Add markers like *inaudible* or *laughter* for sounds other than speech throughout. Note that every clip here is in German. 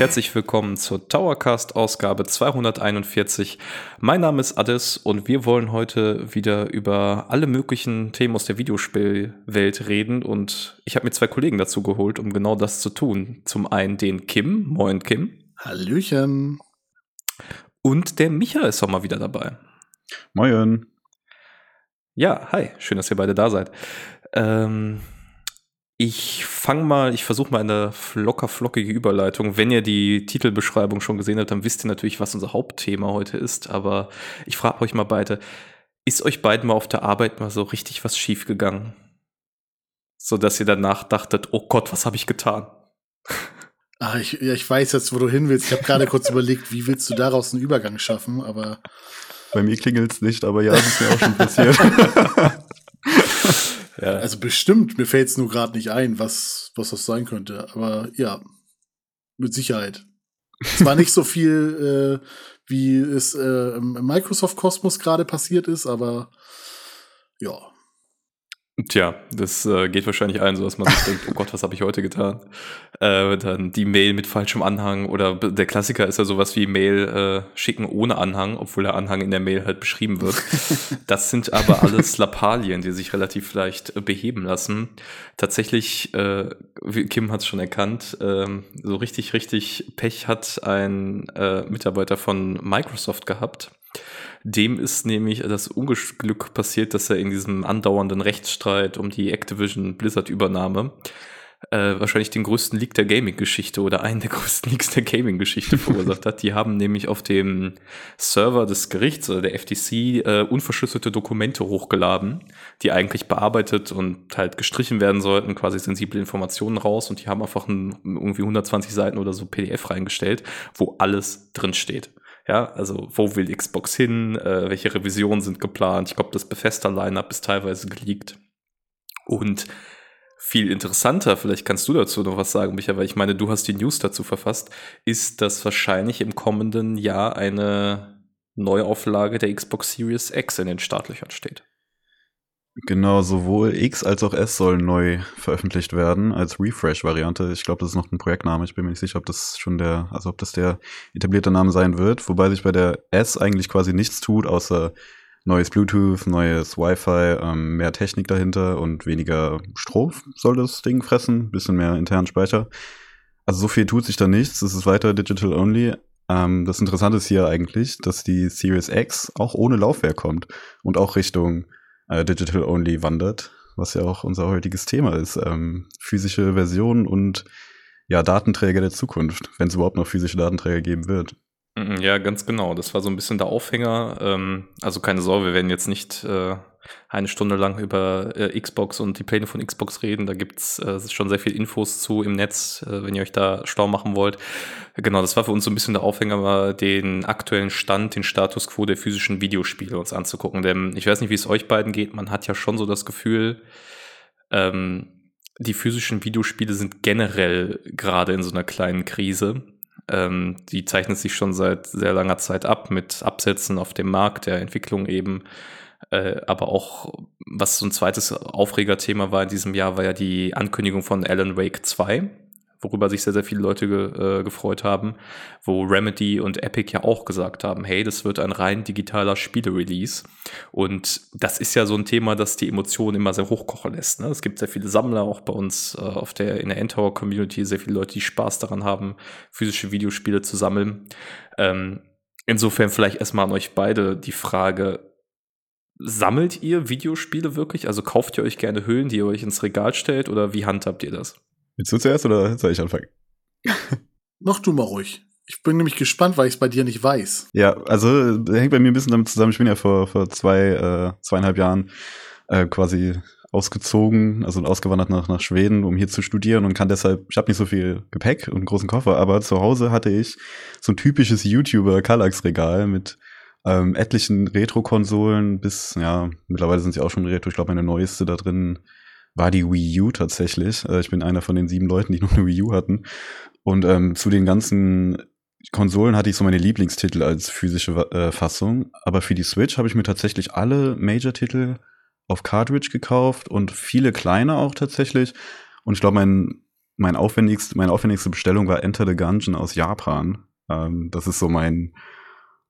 Herzlich willkommen zur Towercast Ausgabe 241. Mein Name ist Addis und wir wollen heute wieder über alle möglichen Themen aus der Videospielwelt reden und ich habe mir zwei Kollegen dazu geholt, um genau das zu tun. Zum einen den Kim, moin Kim. Hallöchen. Und der Micha ist auch mal wieder dabei. Moin. Ja, hi, schön, dass ihr beide da seid. Ähm, ich fange mal, ich versuche mal eine locker flockige Überleitung. Wenn ihr die Titelbeschreibung schon gesehen habt, dann wisst ihr natürlich, was unser Hauptthema heute ist. Aber ich frage euch mal beide, ist euch beiden mal auf der Arbeit mal so richtig was schiefgegangen? So dass ihr danach dachtet, oh Gott, was habe ich getan? *laughs* Ah, ich, ja, ich weiß jetzt, wo du hin willst. Ich habe gerade kurz überlegt, wie willst du daraus einen Übergang schaffen, aber. Bei mir klingelt's nicht, aber ja, das ist mir auch schon passiert. *laughs* Ja. Also bestimmt, mir fällt es nur gerade nicht ein, was, was das sein könnte. Aber ja, mit Sicherheit. Es war nicht so viel, *laughs* äh, wie es äh, im Microsoft Kosmos gerade passiert ist, aber ja. Tja, das äh, geht wahrscheinlich allen so, dass man sich denkt, oh Gott, was habe ich heute getan? Äh, dann die Mail mit falschem Anhang oder der Klassiker ist ja sowas wie Mail äh, schicken ohne Anhang, obwohl der Anhang in der Mail halt beschrieben wird. *laughs* das sind aber alles Lappalien, die sich relativ leicht äh, beheben lassen. Tatsächlich, äh, Kim hat es schon erkannt, ähm, so richtig, richtig Pech hat ein äh, Mitarbeiter von Microsoft gehabt dem ist nämlich das Unglück passiert, dass er in diesem andauernden Rechtsstreit um die Activision Blizzard-Übernahme äh, wahrscheinlich den größten Leak der Gaming-Geschichte oder einen der größten *laughs* Leaks der Gaming-Geschichte verursacht hat. Die haben nämlich auf dem Server des Gerichts oder der FTC äh, unverschlüsselte Dokumente hochgeladen, die eigentlich bearbeitet und halt gestrichen werden sollten, quasi sensible Informationen raus und die haben einfach ein, irgendwie 120 Seiten oder so PDF reingestellt, wo alles drin steht. Ja, also wo will Xbox hin? Äh, welche Revisionen sind geplant? Ich glaube, das Bethesda-Lineup ist teilweise geleakt. Und viel interessanter, vielleicht kannst du dazu noch was sagen, Micha, weil ich meine, du hast die News dazu verfasst, ist, dass wahrscheinlich im kommenden Jahr eine Neuauflage der Xbox Series X in den Startlöchern steht. Genau, sowohl X als auch S sollen neu veröffentlicht werden als Refresh-Variante. Ich glaube, das ist noch ein Projektname. Ich bin mir nicht sicher, ob das schon der, also ob das der etablierte Name sein wird. Wobei sich bei der S eigentlich quasi nichts tut, außer neues Bluetooth, neues Wi-Fi, ähm, mehr Technik dahinter und weniger Strom soll das Ding fressen, bisschen mehr internen Speicher. Also so viel tut sich da nichts. Es ist weiter digital only. Ähm, das Interessante ist hier eigentlich, dass die Series X auch ohne Laufwerk kommt und auch Richtung äh, Digital Only wandert, was ja auch unser heutiges Thema ist. Ähm, physische Versionen und ja, Datenträger der Zukunft, wenn es überhaupt noch physische Datenträger geben wird. Mhm, ja, ganz genau. Das war so ein bisschen der Aufhänger. Ähm, also keine Sorge, wir werden jetzt nicht äh, eine Stunde lang über äh, Xbox und die Pläne von Xbox reden. Da gibt's äh, schon sehr viel Infos zu im Netz, äh, wenn ihr euch da schlau machen wollt. Genau, das war für uns so ein bisschen der Aufhänger, war den aktuellen Stand, den Status quo der physischen Videospiele uns anzugucken. Denn ich weiß nicht, wie es euch beiden geht. Man hat ja schon so das Gefühl, ähm, die physischen Videospiele sind generell gerade in so einer kleinen Krise. Ähm, die zeichnet sich schon seit sehr langer Zeit ab mit Absätzen auf dem Markt, der Entwicklung eben äh, aber auch, was so ein zweites Aufregerthema war in diesem Jahr, war ja die Ankündigung von Alan Wake 2, worüber sich sehr, sehr viele Leute ge äh, gefreut haben, wo Remedy und Epic ja auch gesagt haben, hey, das wird ein rein digitaler Spiele-Release. Und das ist ja so ein Thema, das die Emotionen immer sehr hochkochen lässt. Ne? Es gibt sehr viele Sammler auch bei uns äh, auf der, in der Endtower-Community, sehr viele Leute, die Spaß daran haben, physische Videospiele zu sammeln. Ähm, insofern vielleicht erstmal an euch beide die Frage, Sammelt ihr Videospiele wirklich? Also kauft ihr euch gerne Hüllen, die ihr euch ins Regal stellt oder wie handhabt ihr das? Willst du zuerst oder soll ich anfangen? *laughs* Mach du mal ruhig. Ich bin nämlich gespannt, weil ich es bei dir nicht weiß. Ja, also hängt bei mir ein bisschen damit zusammen. Ich bin ja vor, vor zwei, äh, zweieinhalb Jahren äh, quasi ausgezogen, also ausgewandert nach, nach Schweden, um hier zu studieren und kann deshalb, ich habe nicht so viel Gepäck und einen großen Koffer, aber zu Hause hatte ich so ein typisches YouTuber-Kallax-Regal mit ähm, etlichen Retro-Konsolen bis, ja, mittlerweile sind sie auch schon Retro. Ich glaube, meine neueste da drin war die Wii U tatsächlich. Äh, ich bin einer von den sieben Leuten, die noch eine Wii U hatten. Und ähm, zu den ganzen Konsolen hatte ich so meine Lieblingstitel als physische äh, Fassung. Aber für die Switch habe ich mir tatsächlich alle Major-Titel auf Cartridge gekauft und viele kleine auch tatsächlich. Und ich glaube, mein mein aufwendigst, meine aufwendigste Bestellung war Enter the Gungeon aus Japan. Ähm, das ist so mein,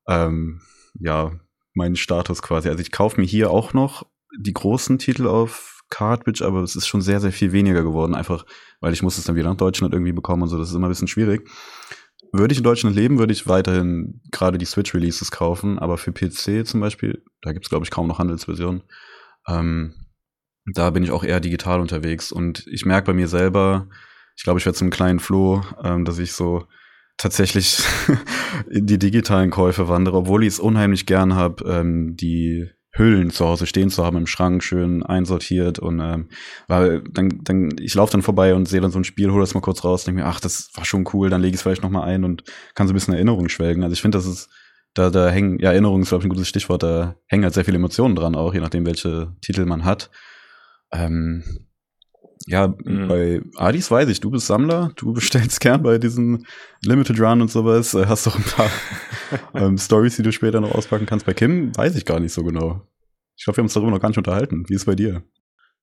ähm, ja, mein Status quasi. Also ich kaufe mir hier auch noch die großen Titel auf Cartridge, aber es ist schon sehr, sehr viel weniger geworden, einfach weil ich muss es dann wieder nach Deutschland irgendwie bekommen und so, das ist immer ein bisschen schwierig. Würde ich in Deutschland leben, würde ich weiterhin gerade die Switch-Releases kaufen, aber für PC zum Beispiel, da gibt es, glaube ich, kaum noch Handelsversionen. Ähm, da bin ich auch eher digital unterwegs und ich merke bei mir selber, ich glaube, ich werde zum kleinen Floh, ähm, dass ich so tatsächlich *laughs* in die digitalen Käufe wandere, obwohl ich es unheimlich gern habe, ähm, die Hüllen zu Hause stehen zu haben im Schrank, schön einsortiert und ähm, weil dann, dann ich laufe dann vorbei und sehe dann so ein Spiel, hole das mal kurz raus, denke mir, ach, das war schon cool, dann lege ich es vielleicht noch mal ein und kann so ein bisschen Erinnerung schwelgen. Also ich finde, das ist da da hängen ja Erinnerung ist glaube ich ein gutes Stichwort, da hängen halt sehr viele Emotionen dran auch, je nachdem welche Titel man hat. Ähm, ja, mhm. bei Adis weiß ich, du bist Sammler, du *laughs* bestellst gern bei diesen Limited Run und sowas, äh, hast doch ein paar *laughs* ähm, Stories, die du später noch auspacken kannst. Bei Kim weiß ich gar nicht so genau. Ich glaube, wir haben uns darüber noch gar nicht unterhalten. Wie ist es bei dir?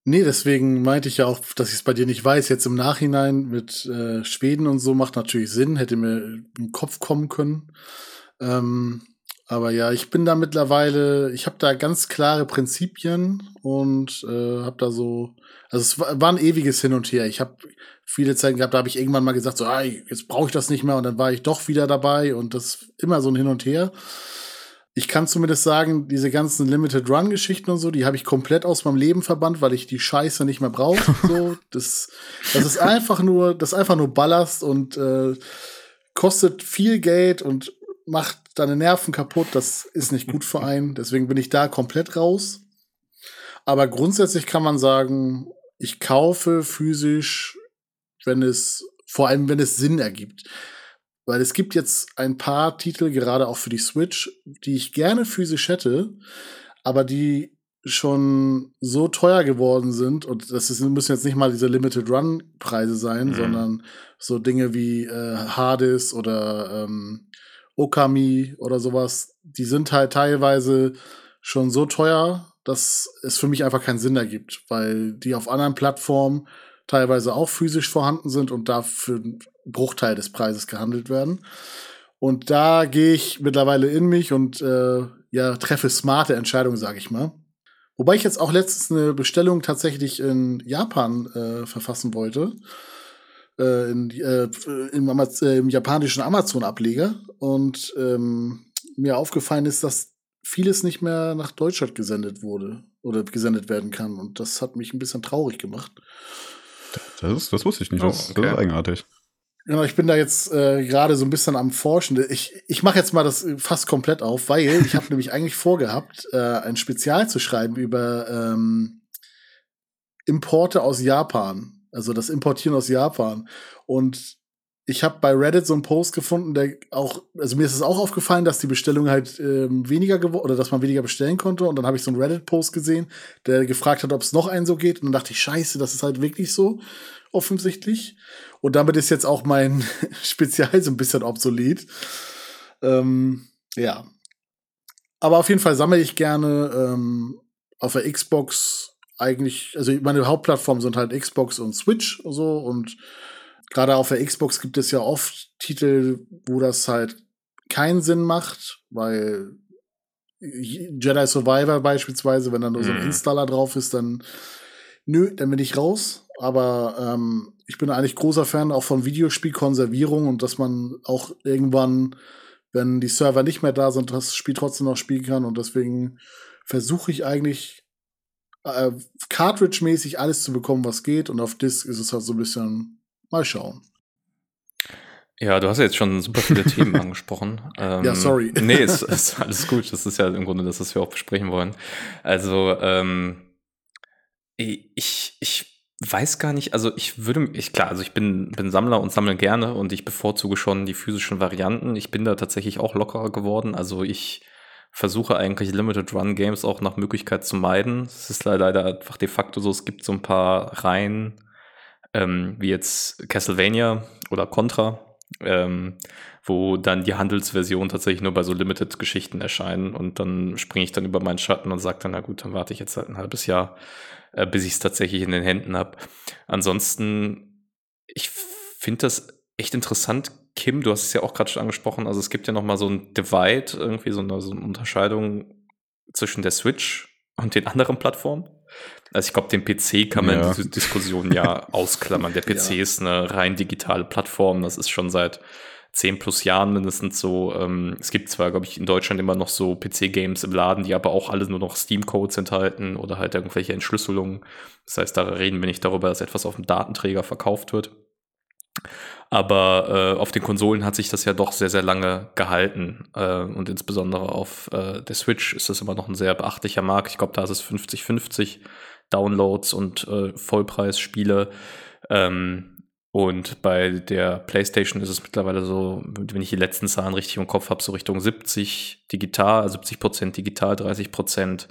Nee, deswegen meinte ich ja auch, dass ich es bei dir nicht weiß. Jetzt im Nachhinein mit äh, Schweden und so macht natürlich Sinn, hätte mir im Kopf kommen können. Ähm, aber ja, ich bin da mittlerweile, ich habe da ganz klare Prinzipien und äh, habe da so, also es war, war ein ewiges Hin und Her. Ich habe viele Zeiten gehabt, da habe ich irgendwann mal gesagt, so, ah, jetzt brauche ich das nicht mehr und dann war ich doch wieder dabei und das immer so ein Hin und Her. Ich kann zumindest sagen, diese ganzen Limited Run Geschichten und so, die habe ich komplett aus meinem Leben verbannt, weil ich die Scheiße nicht mehr brauche. So, *laughs* das, das ist einfach nur, das ist einfach nur Ballast und äh, kostet viel Geld und macht deine Nerven kaputt. Das ist nicht gut für einen. Deswegen bin ich da komplett raus. Aber grundsätzlich kann man sagen, ich kaufe physisch, wenn es, vor allem wenn es Sinn ergibt. Weil es gibt jetzt ein paar Titel, gerade auch für die Switch, die ich gerne physisch hätte, aber die schon so teuer geworden sind und das ist, müssen jetzt nicht mal diese Limited Run Preise sein, mhm. sondern so Dinge wie äh, Hades oder ähm, Okami oder sowas, die sind halt teilweise schon so teuer, dass es für mich einfach keinen Sinn ergibt, weil die auf anderen Plattformen teilweise auch physisch vorhanden sind und dafür einen Bruchteil des Preises gehandelt werden. Und da gehe ich mittlerweile in mich und äh, ja, treffe smarte Entscheidungen, sage ich mal. Wobei ich jetzt auch letztens eine Bestellung tatsächlich in Japan äh, verfassen wollte äh, in, äh, im, äh, im, japanischen Amazon-Ableger und ähm, mir aufgefallen ist, dass vieles nicht mehr nach Deutschland gesendet wurde oder gesendet werden kann. Und das hat mich ein bisschen traurig gemacht. Das, ist, das wusste ich nicht. Das, oh, okay. das ist eigenartig. Genau, ich bin da jetzt äh, gerade so ein bisschen am Forschen. Ich, ich mache jetzt mal das fast komplett auf, weil ich habe *laughs* nämlich eigentlich vorgehabt, äh, ein Spezial zu schreiben über ähm, Importe aus Japan. Also das Importieren aus Japan. Und ich habe bei Reddit so einen Post gefunden, der auch, also mir ist es auch aufgefallen, dass die Bestellung halt ähm, weniger geworden oder dass man weniger bestellen konnte. Und dann habe ich so einen Reddit-Post gesehen, der gefragt hat, ob es noch einen so geht. Und dann dachte ich, scheiße, das ist halt wirklich so offensichtlich. Und damit ist jetzt auch mein *laughs* Spezial so ein bisschen obsolet. Ähm, ja. Aber auf jeden Fall sammle ich gerne ähm, auf der Xbox eigentlich, also meine Hauptplattformen sind halt Xbox und Switch und so und gerade auf der Xbox gibt es ja oft Titel, wo das halt keinen Sinn macht, weil Jedi Survivor beispielsweise, wenn da nur so ein mhm. Installer drauf ist, dann nö, dann bin ich raus. Aber ähm, ich bin eigentlich großer Fan auch von Videospielkonservierung und dass man auch irgendwann, wenn die Server nicht mehr da sind, das Spiel trotzdem noch spielen kann. Und deswegen versuche ich eigentlich äh, Cartridge-mäßig alles zu bekommen, was geht. Und auf Disk ist es halt so ein bisschen mal schauen. Ja, du hast ja jetzt schon super viele *laughs* Themen angesprochen. Ähm, ja, sorry. Nee, ist, ist alles gut. Das ist ja im Grunde das, was wir auch besprechen wollen. Also, ähm, ich, ich weiß gar nicht, also ich würde, ich klar, also ich bin, bin Sammler und sammle gerne und ich bevorzuge schon die physischen Varianten. Ich bin da tatsächlich auch lockerer geworden. Also ich versuche eigentlich Limited Run Games auch nach Möglichkeit zu meiden. Es ist leider einfach de facto so, es gibt so ein paar Reihen, ähm, wie jetzt Castlevania oder Contra, ähm, wo dann die Handelsversion tatsächlich nur bei so Limited-Geschichten erscheinen und dann springe ich dann über meinen Schatten und sage dann, na gut, dann warte ich jetzt halt ein halbes Jahr, äh, bis ich es tatsächlich in den Händen habe. Ansonsten ich finde das echt interessant. Kim, du hast es ja auch gerade schon angesprochen. Also es gibt ja noch mal so ein Divide, irgendwie so eine, so eine Unterscheidung zwischen der Switch und den anderen Plattformen. Also ich glaube, den PC kann man ja. in dieser Diskussion ja *laughs* ausklammern. Der PC ja. ist eine rein digitale Plattform. Das ist schon seit zehn plus Jahren mindestens so. Ähm, es gibt zwar, glaube ich, in Deutschland immer noch so PC-Games im Laden, die aber auch alle nur noch Steam-Codes enthalten oder halt irgendwelche Entschlüsselungen. Das heißt, da reden wir nicht darüber, dass etwas auf dem Datenträger verkauft wird. Aber äh, auf den Konsolen hat sich das ja doch sehr, sehr lange gehalten. Äh, und insbesondere auf äh, der Switch ist das immer noch ein sehr beachtlicher Markt. Ich glaube, da ist es 50-50 Downloads und äh, Vollpreisspiele. Ähm, und bei der PlayStation ist es mittlerweile so, wenn ich die letzten Zahlen richtig im Kopf habe, so Richtung 70 digital, 70 Prozent digital, 30 Prozent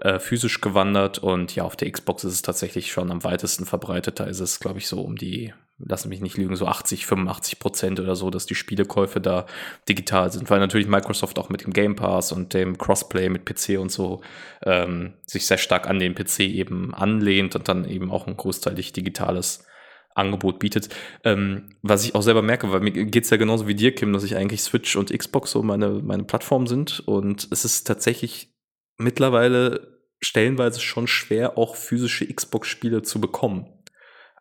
äh, physisch gewandert. Und ja, auf der Xbox ist es tatsächlich schon am weitesten verbreitet. Da ist es, glaube ich, so um die, lassen mich nicht lügen, so 80, 85 Prozent oder so, dass die Spielekäufe da digital sind. Weil natürlich Microsoft auch mit dem Game Pass und dem Crossplay mit PC und so ähm, sich sehr stark an den PC eben anlehnt und dann eben auch ein großteilig digitales Angebot bietet. Ähm, was ich auch selber merke, weil mir geht es ja genauso wie dir, Kim, dass ich eigentlich Switch und Xbox so meine, meine Plattform sind. Und es ist tatsächlich mittlerweile stellenweise schon schwer, auch physische Xbox-Spiele zu bekommen.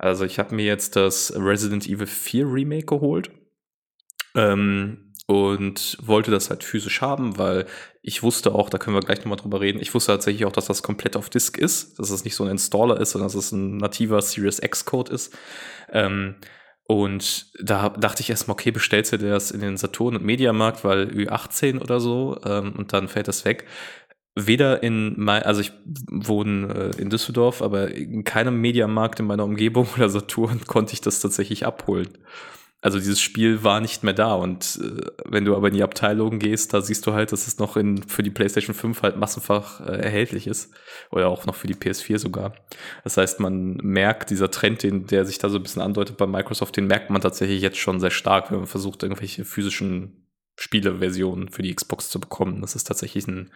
Also ich habe mir jetzt das Resident Evil 4 Remake geholt. Ähm, und wollte das halt physisch haben, weil ich wusste auch, da können wir gleich nochmal drüber reden, ich wusste tatsächlich auch, dass das komplett auf Disk ist, dass es nicht so ein Installer ist, sondern dass es ein nativer Series X-Code ist. Ähm, und da dachte ich erstmal, okay, bestellst du dir das in den Saturn- und Mediamarkt, weil Ü18 oder so, ähm, und dann fällt das weg. Weder in mein, also ich wohne äh, in Düsseldorf, aber in keinem Mediamarkt in meiner Umgebung *laughs* oder Saturn konnte ich das tatsächlich abholen. Also dieses Spiel war nicht mehr da und äh, wenn du aber in die Abteilung gehst, da siehst du halt, dass es noch in, für die PlayStation 5 halt massenfach äh, erhältlich ist oder auch noch für die PS4 sogar. Das heißt, man merkt dieser Trend, den, der sich da so ein bisschen andeutet bei Microsoft, den merkt man tatsächlich jetzt schon sehr stark, wenn man versucht, irgendwelche physischen Spieleversionen für die Xbox zu bekommen. Das ist tatsächlich ein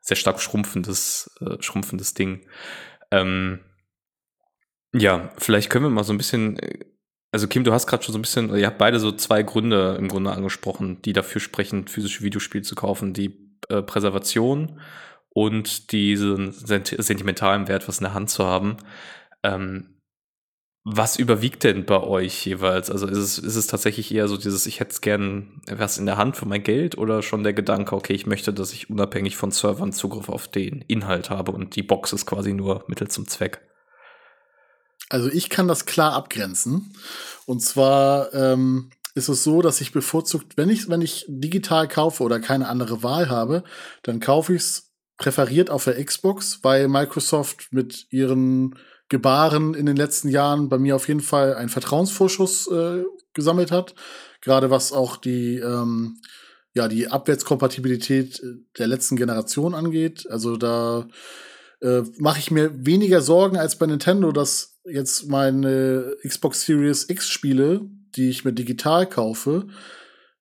sehr stark schrumpfendes, äh, schrumpfendes Ding. Ähm, ja, vielleicht können wir mal so ein bisschen äh, also Kim, du hast gerade schon so ein bisschen, ihr habt beide so zwei Gründe im Grunde angesprochen, die dafür sprechen, physische Videospiele zu kaufen. Die äh, Präservation und diesen sentimentalen Wert, was in der Hand zu haben. Ähm, was überwiegt denn bei euch jeweils? Also ist es, ist es tatsächlich eher so dieses, ich hätte gern was in der Hand für mein Geld oder schon der Gedanke, okay, ich möchte, dass ich unabhängig von Servern Zugriff auf den Inhalt habe und die Box ist quasi nur Mittel zum Zweck? Also ich kann das klar abgrenzen. Und zwar ähm, ist es so, dass ich bevorzugt, wenn ich, wenn ich digital kaufe oder keine andere Wahl habe, dann kaufe ich es präferiert auf der Xbox, weil Microsoft mit ihren Gebaren in den letzten Jahren bei mir auf jeden Fall einen Vertrauensvorschuss äh, gesammelt hat. Gerade was auch die, ähm, ja, die Abwärtskompatibilität der letzten Generation angeht. Also da äh, mache ich mir weniger Sorgen als bei Nintendo, dass jetzt meine Xbox Series X Spiele, die ich mir digital kaufe,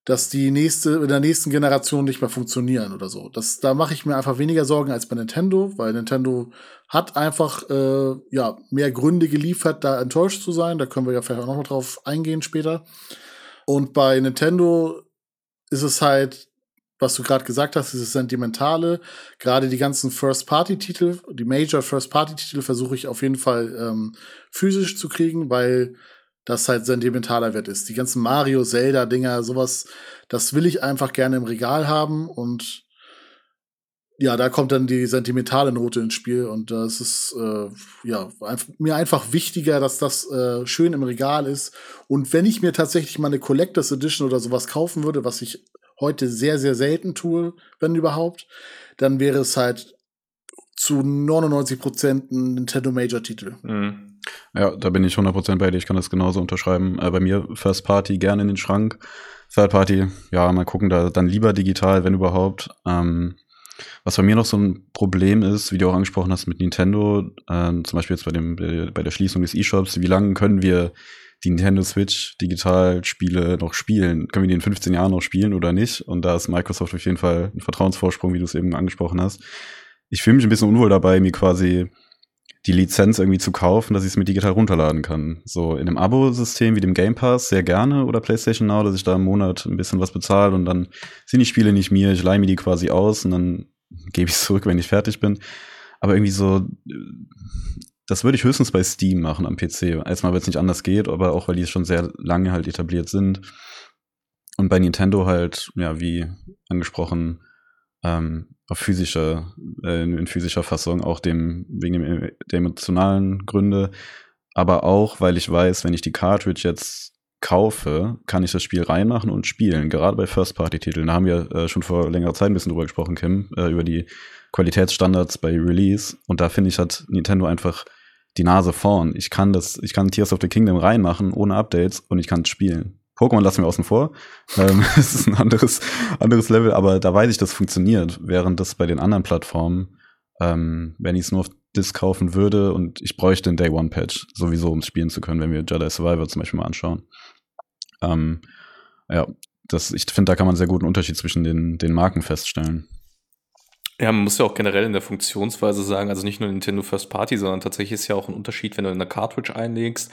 dass die nächste in der nächsten Generation nicht mehr funktionieren oder so. Das, da mache ich mir einfach weniger Sorgen als bei Nintendo, weil Nintendo hat einfach äh, ja mehr Gründe geliefert, da enttäuscht zu sein. Da können wir ja vielleicht auch noch mal drauf eingehen später. Und bei Nintendo ist es halt was du gerade gesagt hast, dieses Sentimentale, gerade die ganzen First-Party-Titel, die Major First-Party-Titel versuche ich auf jeden Fall ähm, physisch zu kriegen, weil das halt sentimentaler Wert ist. Die ganzen Mario, Zelda-Dinger, sowas, das will ich einfach gerne im Regal haben und ja, da kommt dann die sentimentale Note ins Spiel und das ist äh, ja einf mir einfach wichtiger, dass das äh, schön im Regal ist. Und wenn ich mir tatsächlich mal eine Collectors Edition oder sowas kaufen würde, was ich heute sehr, sehr selten tue, wenn überhaupt, dann wäre es halt zu 99 Prozent ein Nintendo Major Titel. Mhm. Ja, da bin ich 100 Prozent bei dir. Ich kann das genauso unterschreiben. Äh, bei mir First Party gerne in den Schrank. Third Party, ja, mal gucken, da dann lieber digital, wenn überhaupt. Ähm, was bei mir noch so ein Problem ist, wie du auch angesprochen hast mit Nintendo, äh, zum Beispiel jetzt bei, dem, bei der Schließung des E-Shops, wie lange können wir die Nintendo Switch Digital-Spiele noch spielen. Können wir die in 15 Jahren noch spielen oder nicht? Und da ist Microsoft auf jeden Fall ein Vertrauensvorsprung, wie du es eben angesprochen hast. Ich fühle mich ein bisschen unwohl dabei, mir quasi die Lizenz irgendwie zu kaufen, dass ich es mir digital runterladen kann. So in einem Abo-System wie dem Game Pass sehr gerne oder PlayStation Now, dass ich da im Monat ein bisschen was bezahle und dann sind die Spiele nicht mir, ich leihe mir die quasi aus und dann gebe ich es zurück, wenn ich fertig bin. Aber irgendwie so, das würde ich höchstens bei Steam machen am PC. Erstmal, weil es nicht anders geht, aber auch, weil die schon sehr lange halt etabliert sind. Und bei Nintendo halt, ja, wie angesprochen, ähm, auf physischer, äh, in physischer Fassung, auch dem, wegen dem, der emotionalen Gründe, aber auch, weil ich weiß, wenn ich die Cartridge jetzt kaufe, kann ich das Spiel reinmachen und spielen, gerade bei First-Party-Titeln. Da haben wir äh, schon vor längerer Zeit ein bisschen drüber gesprochen, Kim, äh, über die Qualitätsstandards bei Release. Und da finde ich, hat Nintendo einfach die Nase vorn. Ich kann das, ich kann Tears of the Kingdom reinmachen ohne Updates und ich kann es spielen. Pokémon lassen wir außen vor. ähm, *laughs* das ist ein anderes, anderes Level, aber da weiß ich, das funktioniert. Während das bei den anderen Plattformen, ähm, wenn ich es nur auf Disc kaufen würde und ich bräuchte einen Day One Patch sowieso, um es spielen zu können, wenn wir Jedi Survivor zum Beispiel mal anschauen. Ähm, ja, das, ich finde, da kann man sehr guten Unterschied zwischen den, den Marken feststellen. Ja, man muss ja auch generell in der Funktionsweise sagen, also nicht nur Nintendo First Party, sondern tatsächlich ist ja auch ein Unterschied, wenn du eine Cartridge einlegst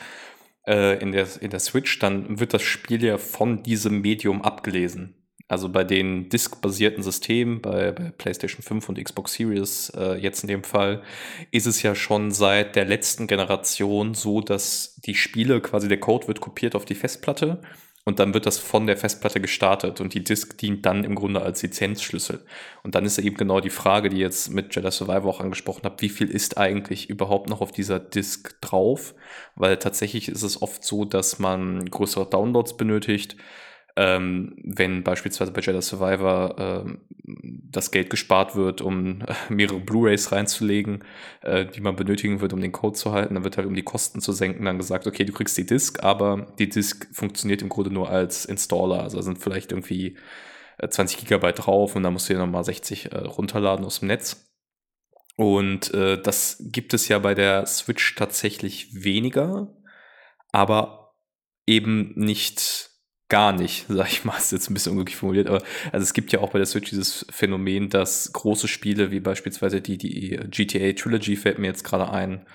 äh, in, der, in der Switch, dann wird das Spiel ja von diesem Medium abgelesen. Also bei den Disk-basierten Systemen, bei, bei, PlayStation 5 und Xbox Series äh, jetzt in dem Fall, ist es ja schon seit der letzten Generation so, dass die Spiele, quasi der Code wird kopiert auf die Festplatte und dann wird das von der Festplatte gestartet und die Disk dient dann im Grunde als Lizenzschlüssel. Und dann ist eben genau die Frage, die jetzt mit Jedi Survivor auch angesprochen habe, wie viel ist eigentlich überhaupt noch auf dieser Disk drauf? Weil tatsächlich ist es oft so, dass man größere Downloads benötigt ähm, wenn beispielsweise bei Jedi Survivor äh, das Geld gespart wird, um *laughs* mehrere Blu-rays reinzulegen, äh, die man benötigen wird, um den Code zu halten, dann wird halt, um die Kosten zu senken, dann gesagt, okay, du kriegst die Disk, aber die Disk funktioniert im Grunde nur als Installer, also sind vielleicht irgendwie 20 äh, Gigabyte drauf und dann musst du dir nochmal 60 äh, runterladen aus dem Netz. Und äh, das gibt es ja bei der Switch tatsächlich weniger, aber eben nicht gar nicht, *laughs* sag ich mal, ist jetzt ein bisschen unglücklich formuliert, aber also es gibt ja auch bei der Switch dieses Phänomen, dass große Spiele wie beispielsweise die, die GTA Trilogy fällt mir jetzt gerade ein,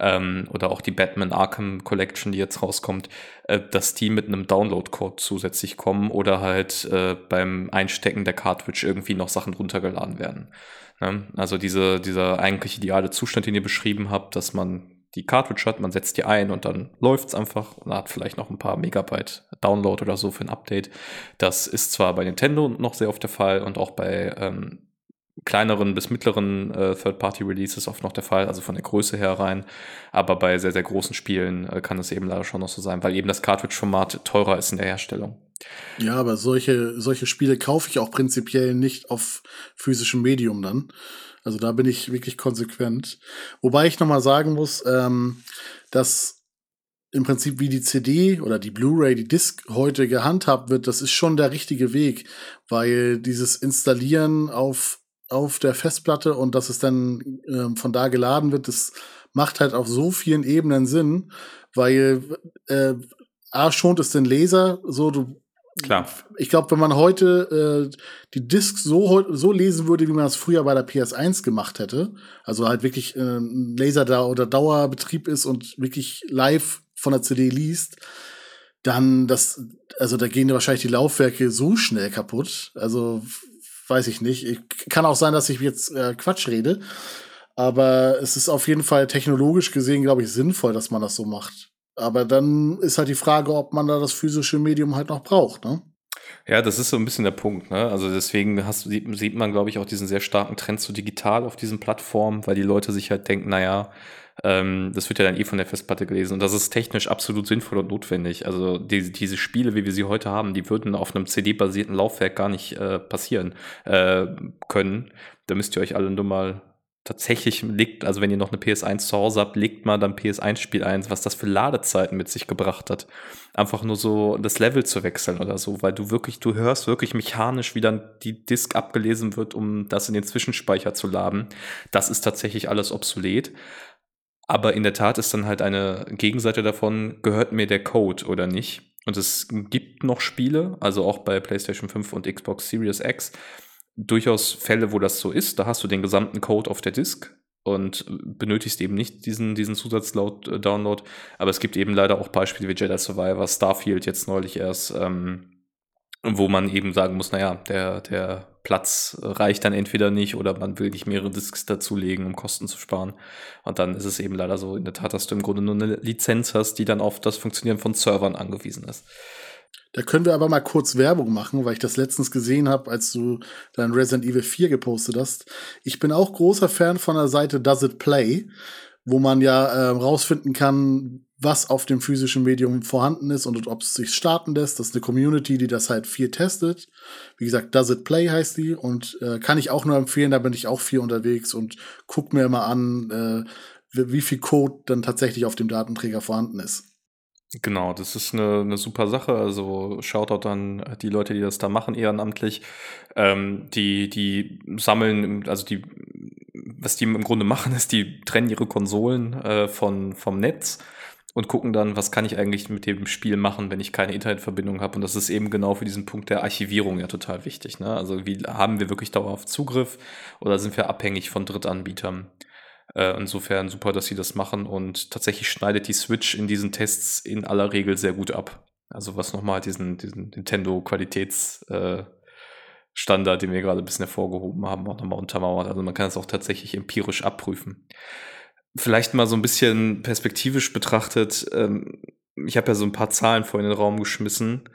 ähm, oder auch die Batman Arkham Collection, die jetzt rauskommt, äh, dass die mit einem Download-Code zusätzlich kommen oder halt äh, beim Einstecken der Cartridge irgendwie noch Sachen runtergeladen werden. Ne? Also diese, dieser eigentlich ideale Zustand, den ihr beschrieben habt, dass man die Cartridge hat, man setzt die ein und dann läuft's einfach und hat vielleicht noch ein paar Megabyte Download oder so für ein Update. Das ist zwar bei Nintendo noch sehr oft der Fall und auch bei ähm, kleineren bis mittleren äh, Third-Party-Releases oft noch der Fall, also von der Größe her rein. Aber bei sehr, sehr großen Spielen äh, kann es eben leider schon noch so sein, weil eben das Cartridge-Format teurer ist in der Herstellung. Ja, aber solche, solche Spiele kaufe ich auch prinzipiell nicht auf physischem Medium dann. Also da bin ich wirklich konsequent. Wobei ich nochmal sagen muss, ähm, dass im Prinzip wie die CD oder die Blu-ray, die Disc heute gehandhabt wird, das ist schon der richtige Weg, weil dieses Installieren auf, auf der Festplatte und dass es dann ähm, von da geladen wird, das macht halt auf so vielen Ebenen Sinn, weil äh, A schont es den Laser, so du Klar. Ich glaube, wenn man heute äh, die Disc so, so lesen würde, wie man das früher bei der PS1 gemacht hätte, also halt wirklich äh, Laser da oder Dauerbetrieb ist und wirklich live von der CD liest, dann das, also da gehen wahrscheinlich die Laufwerke so schnell kaputt. Also weiß ich nicht. Ich, kann auch sein, dass ich jetzt äh, Quatsch rede. Aber es ist auf jeden Fall technologisch gesehen, glaube ich, sinnvoll, dass man das so macht. Aber dann ist halt die Frage, ob man da das physische Medium halt noch braucht, ne? Ja, das ist so ein bisschen der Punkt. Ne? Also deswegen hast, sieht, man, glaube ich, auch diesen sehr starken Trend zu digital auf diesen Plattformen, weil die Leute sich halt denken, naja, ähm, das wird ja dann eh von der Festplatte gelesen. Und das ist technisch absolut sinnvoll und notwendig. Also die, diese Spiele, wie wir sie heute haben, die würden auf einem CD-basierten Laufwerk gar nicht äh, passieren äh, können. Da müsst ihr euch alle nur mal tatsächlich liegt, also wenn ihr noch eine PS1 zu Hause habt, legt mal dann PS1-Spiel ein, was das für Ladezeiten mit sich gebracht hat. Einfach nur so das Level zu wechseln oder so, weil du wirklich, du hörst wirklich mechanisch, wie dann die Disk abgelesen wird, um das in den Zwischenspeicher zu laden. Das ist tatsächlich alles obsolet. Aber in der Tat ist dann halt eine Gegenseite davon, gehört mir der Code oder nicht? Und es gibt noch Spiele, also auch bei PlayStation 5 und Xbox Series X, durchaus Fälle, wo das so ist. Da hast du den gesamten Code auf der Disk. und benötigst eben nicht diesen, diesen Zusatz-Download. Aber es gibt eben leider auch Beispiele wie Jedi Survivor, Starfield jetzt neulich erst, ähm, wo man eben sagen muss, naja, der, der Platz reicht dann entweder nicht oder man will nicht mehrere Disks dazulegen, um Kosten zu sparen. Und dann ist es eben leider so in der Tat, dass du im Grunde nur eine Lizenz hast, die dann auf das Funktionieren von Servern angewiesen ist. Da können wir aber mal kurz Werbung machen, weil ich das letztens gesehen habe, als du dein Resident Evil 4 gepostet hast. Ich bin auch großer Fan von der Seite Does It Play, wo man ja äh, rausfinden kann, was auf dem physischen Medium vorhanden ist und ob es sich starten lässt. Das ist eine Community, die das halt viel testet. Wie gesagt, Does It Play heißt die und äh, kann ich auch nur empfehlen. Da bin ich auch viel unterwegs und guck mir immer an, äh, wie viel Code dann tatsächlich auf dem Datenträger vorhanden ist. Genau, das ist eine, eine super Sache. Also Shoutout an die Leute, die das da machen, ehrenamtlich. Ähm, die, die sammeln, also die, was die im Grunde machen, *laughs* ist, die trennen ihre Konsolen äh, von, vom Netz und gucken dann, was kann ich eigentlich mit dem Spiel machen, wenn ich keine Internetverbindung habe. Und das ist eben genau für diesen Punkt der Archivierung ja total wichtig. Ne? Also wie haben wir wirklich dauerhaft Zugriff oder sind wir abhängig von Drittanbietern? Äh, insofern super, dass sie das machen und tatsächlich schneidet die Switch in diesen Tests in aller Regel sehr gut ab. Also was nochmal diesen, diesen Nintendo-Qualitätsstandard, äh, den wir gerade ein bisschen hervorgehoben haben, auch nochmal untermauert. Also man kann es auch tatsächlich empirisch abprüfen vielleicht mal so ein bisschen perspektivisch betrachtet, ähm, ich habe ja so ein paar Zahlen vor in den Raum geschmissen.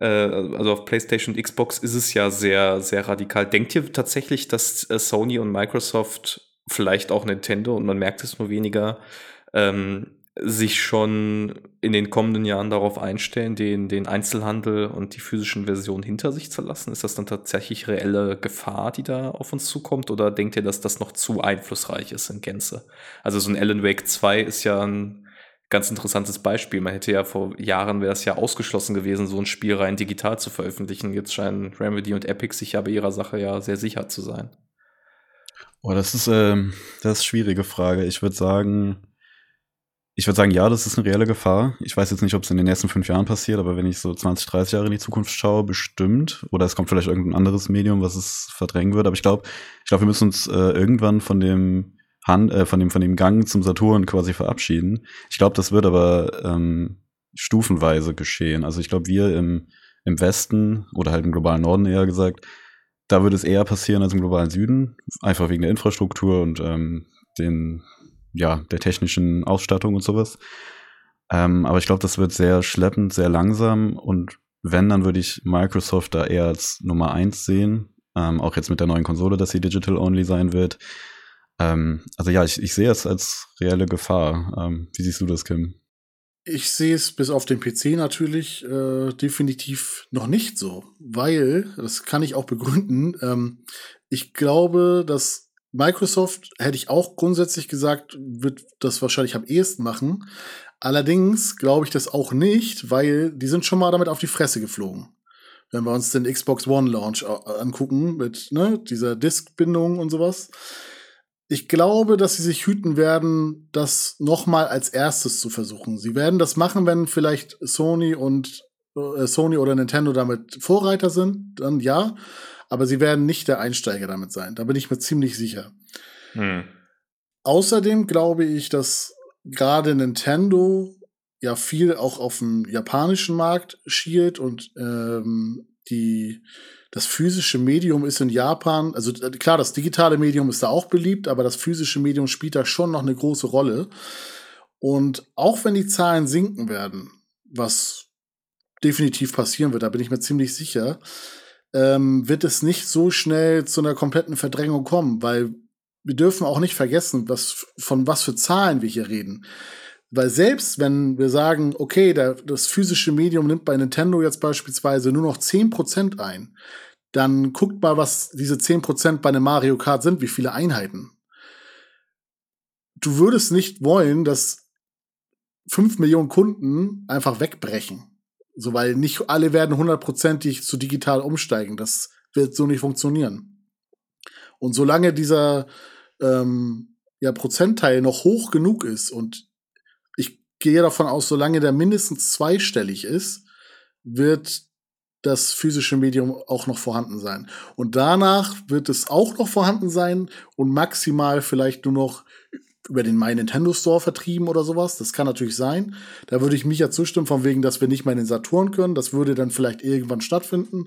Äh, also auf PlayStation und Xbox ist es ja sehr, sehr radikal. Denkt ihr tatsächlich, dass äh, Sony und Microsoft, vielleicht auch Nintendo, und man merkt es nur weniger, ähm, sich schon in den kommenden Jahren darauf einstellen, den, den Einzelhandel und die physischen Versionen hinter sich zu lassen? Ist das dann tatsächlich reelle Gefahr, die da auf uns zukommt? Oder denkt ihr, dass das noch zu einflussreich ist in Gänze? Also so ein Alan Wake 2 ist ja ein ganz interessantes Beispiel. Man hätte ja vor Jahren wäre es ja ausgeschlossen gewesen, so ein Spiel rein digital zu veröffentlichen. Jetzt scheinen Remedy und Epic sich ja bei ihrer Sache ja sehr sicher zu sein. Oh, das ist, ähm, das ist schwierige Frage. Ich würde sagen, ich würde sagen, ja, das ist eine reelle Gefahr. Ich weiß jetzt nicht, ob es in den nächsten fünf Jahren passiert, aber wenn ich so 20, 30 Jahre in die Zukunft schaue, bestimmt. Oder es kommt vielleicht irgendein anderes Medium, was es verdrängen wird. Aber ich glaube, ich glaube, wir müssen uns äh, irgendwann von dem Hand, äh, von dem von dem Gang zum Saturn quasi verabschieden. Ich glaube, das wird aber ähm, stufenweise geschehen. Also ich glaube, wir im im Westen oder halt im globalen Norden eher gesagt, da würde es eher passieren als im globalen Süden, einfach wegen der Infrastruktur und ähm, den ja, der technischen Ausstattung und sowas. Ähm, aber ich glaube, das wird sehr schleppend, sehr langsam und wenn, dann würde ich Microsoft da eher als Nummer eins sehen. Ähm, auch jetzt mit der neuen Konsole, dass sie digital only sein wird. Ähm, also ja, ich, ich sehe es als reelle Gefahr. Ähm, wie siehst du das, Kim? Ich sehe es bis auf den PC natürlich äh, definitiv noch nicht so, weil, das kann ich auch begründen, ähm, ich glaube, dass Microsoft hätte ich auch grundsätzlich gesagt, wird das wahrscheinlich am ehesten machen. Allerdings glaube ich das auch nicht, weil die sind schon mal damit auf die Fresse geflogen. Wenn wir uns den Xbox One Launch angucken mit ne, dieser Disk-Bindung und sowas. Ich glaube, dass sie sich hüten werden, das noch mal als erstes zu versuchen. Sie werden das machen, wenn vielleicht Sony und äh, Sony oder Nintendo damit Vorreiter sind, dann ja aber sie werden nicht der Einsteiger damit sein. Da bin ich mir ziemlich sicher. Hm. Außerdem glaube ich, dass gerade Nintendo ja viel auch auf dem japanischen Markt schielt und ähm, die das physische Medium ist in Japan, also äh, klar, das digitale Medium ist da auch beliebt, aber das physische Medium spielt da schon noch eine große Rolle. Und auch wenn die Zahlen sinken werden, was definitiv passieren wird, da bin ich mir ziemlich sicher, ähm, wird es nicht so schnell zu einer kompletten Verdrängung kommen, weil wir dürfen auch nicht vergessen, was, von was für Zahlen wir hier reden. Weil selbst wenn wir sagen, okay, der, das physische Medium nimmt bei Nintendo jetzt beispielsweise nur noch 10% ein, dann guckt mal, was diese 10% bei einem Mario Kart sind, wie viele Einheiten. Du würdest nicht wollen, dass 5 Millionen Kunden einfach wegbrechen. So, weil nicht alle werden hundertprozentig zu digital umsteigen. Das wird so nicht funktionieren. Und solange dieser ähm, ja, Prozentteil noch hoch genug ist und gehe davon aus, solange der mindestens zweistellig ist, wird das physische Medium auch noch vorhanden sein. Und danach wird es auch noch vorhanden sein und maximal vielleicht nur noch über den My Nintendo Store vertrieben oder sowas. Das kann natürlich sein. Da würde ich mich ja zustimmen, von wegen, dass wir nicht mehr in den Saturn können. Das würde dann vielleicht irgendwann stattfinden,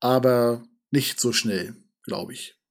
aber nicht so schnell, glaube ich.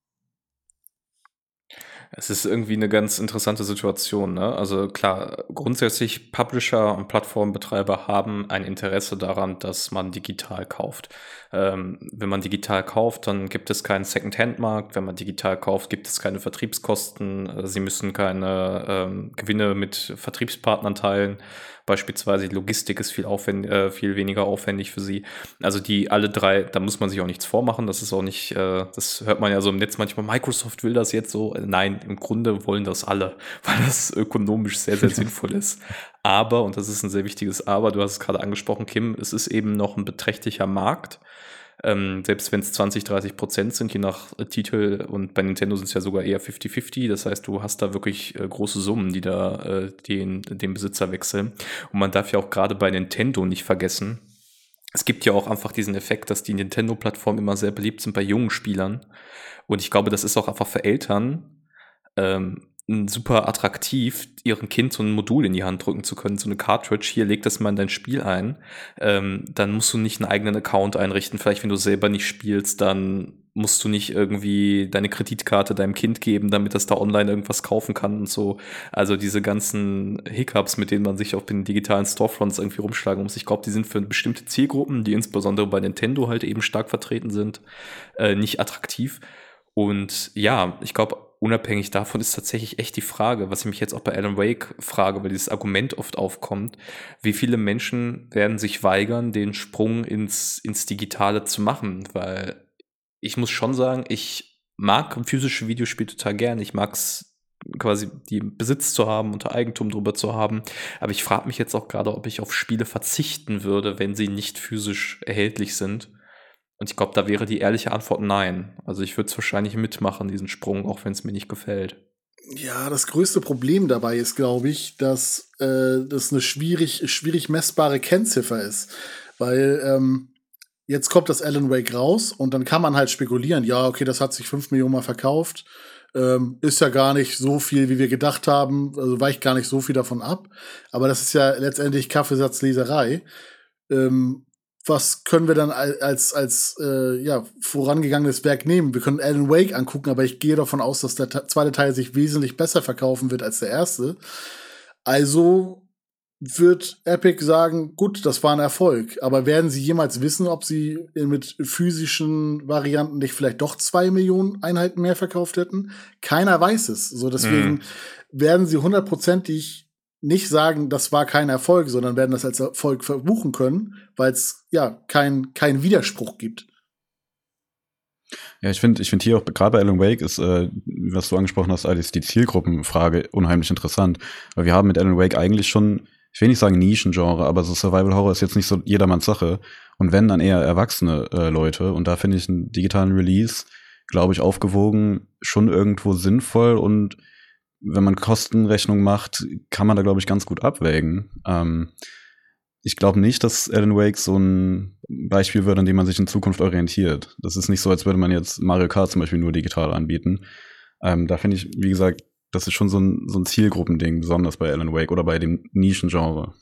Es ist irgendwie eine ganz interessante Situation. Ne? Also klar, grundsätzlich Publisher und Plattformbetreiber haben ein Interesse daran, dass man digital kauft. Ähm, wenn man digital kauft, dann gibt es keinen Second-Hand-Markt. Wenn man digital kauft, gibt es keine Vertriebskosten. Äh, sie müssen keine ähm, Gewinne mit Vertriebspartnern teilen. Beispielsweise die Logistik ist viel, aufwend, äh, viel weniger aufwendig für sie. Also die alle drei, da muss man sich auch nichts vormachen. Das ist auch nicht, äh, das hört man ja so im Netz manchmal, Microsoft will das jetzt so. Nein, im Grunde wollen das alle, *laughs* weil das ökonomisch sehr, sehr *laughs* sinnvoll ist. Aber, und das ist ein sehr wichtiges Aber, du hast es gerade angesprochen, Kim, es ist eben noch ein beträchtlicher Markt. Ähm, selbst wenn es 20, 30 Prozent sind, je nach äh, Titel, und bei Nintendo sind es ja sogar eher 50-50, das heißt, du hast da wirklich äh, große Summen, die da äh, den, den Besitzer wechseln. Und man darf ja auch gerade bei Nintendo nicht vergessen, es gibt ja auch einfach diesen Effekt, dass die Nintendo-Plattformen immer sehr beliebt sind bei jungen Spielern. Und ich glaube, das ist auch einfach für Eltern ähm, super attraktiv, ihrem Kind so ein Modul in die Hand drücken zu können, so eine Cartridge. Hier leg das mal in dein Spiel ein. Ähm, dann musst du nicht einen eigenen Account einrichten. Vielleicht, wenn du selber nicht spielst, dann musst du nicht irgendwie deine Kreditkarte deinem Kind geben, damit das da online irgendwas kaufen kann und so. Also diese ganzen Hiccups, mit denen man sich auf den digitalen Storefronts irgendwie rumschlagen muss. Ich glaube, die sind für bestimmte Zielgruppen, die insbesondere bei Nintendo halt eben stark vertreten sind, äh, nicht attraktiv. Und ja, ich glaube, unabhängig davon ist tatsächlich echt die Frage, was ich mich jetzt auch bei Alan Wake frage, weil dieses Argument oft aufkommt, wie viele Menschen werden sich weigern, den Sprung ins, ins Digitale zu machen, weil ich muss schon sagen, ich mag physische Videospiele total gern, ich mag es quasi die Besitz zu haben, unter Eigentum drüber zu haben. Aber ich frage mich jetzt auch gerade, ob ich auf Spiele verzichten würde, wenn sie nicht physisch erhältlich sind. Und ich glaube, da wäre die ehrliche Antwort nein. Also ich würde es wahrscheinlich mitmachen, diesen Sprung, auch wenn es mir nicht gefällt. Ja, das größte Problem dabei ist, glaube ich, dass äh, das eine schwierig, schwierig messbare Kennziffer ist. Weil ähm, jetzt kommt das Alan Wake raus und dann kann man halt spekulieren, ja, okay, das hat sich fünf Millionen Mal verkauft. Ähm, ist ja gar nicht so viel, wie wir gedacht haben, also weicht gar nicht so viel davon ab. Aber das ist ja letztendlich Kaffeesatzleserei. Ähm, was können wir dann als, als äh, ja, vorangegangenes Werk nehmen? Wir können Alan Wake angucken, aber ich gehe davon aus, dass der zweite Teil sich wesentlich besser verkaufen wird als der erste. Also wird Epic sagen, gut, das war ein Erfolg. Aber werden sie jemals wissen, ob sie mit physischen Varianten nicht vielleicht doch zwei Millionen Einheiten mehr verkauft hätten? Keiner weiß es. So deswegen mhm. werden sie hundertprozentig nicht sagen, das war kein Erfolg, sondern werden das als Erfolg verbuchen können, weil es ja keinen kein Widerspruch gibt. Ja, ich finde, ich finde hier auch gerade bei Alan Wake ist, äh, was du angesprochen hast, alles die Zielgruppenfrage unheimlich interessant, weil wir haben mit Alan Wake eigentlich schon, ich will nicht sagen Nischengenre, aber so Survival Horror ist jetzt nicht so jedermanns Sache. Und wenn dann eher erwachsene äh, Leute. Und da finde ich einen digitalen Release, glaube ich, aufgewogen schon irgendwo sinnvoll und wenn man Kostenrechnung macht, kann man da, glaube ich, ganz gut abwägen. Ähm, ich glaube nicht, dass Alan Wake so ein Beispiel wird, an dem man sich in Zukunft orientiert. Das ist nicht so, als würde man jetzt Mario Kart zum Beispiel nur digital anbieten. Ähm, da finde ich, wie gesagt, das ist schon so ein, so ein Zielgruppending, besonders bei Alan Wake oder bei dem Nischengenre.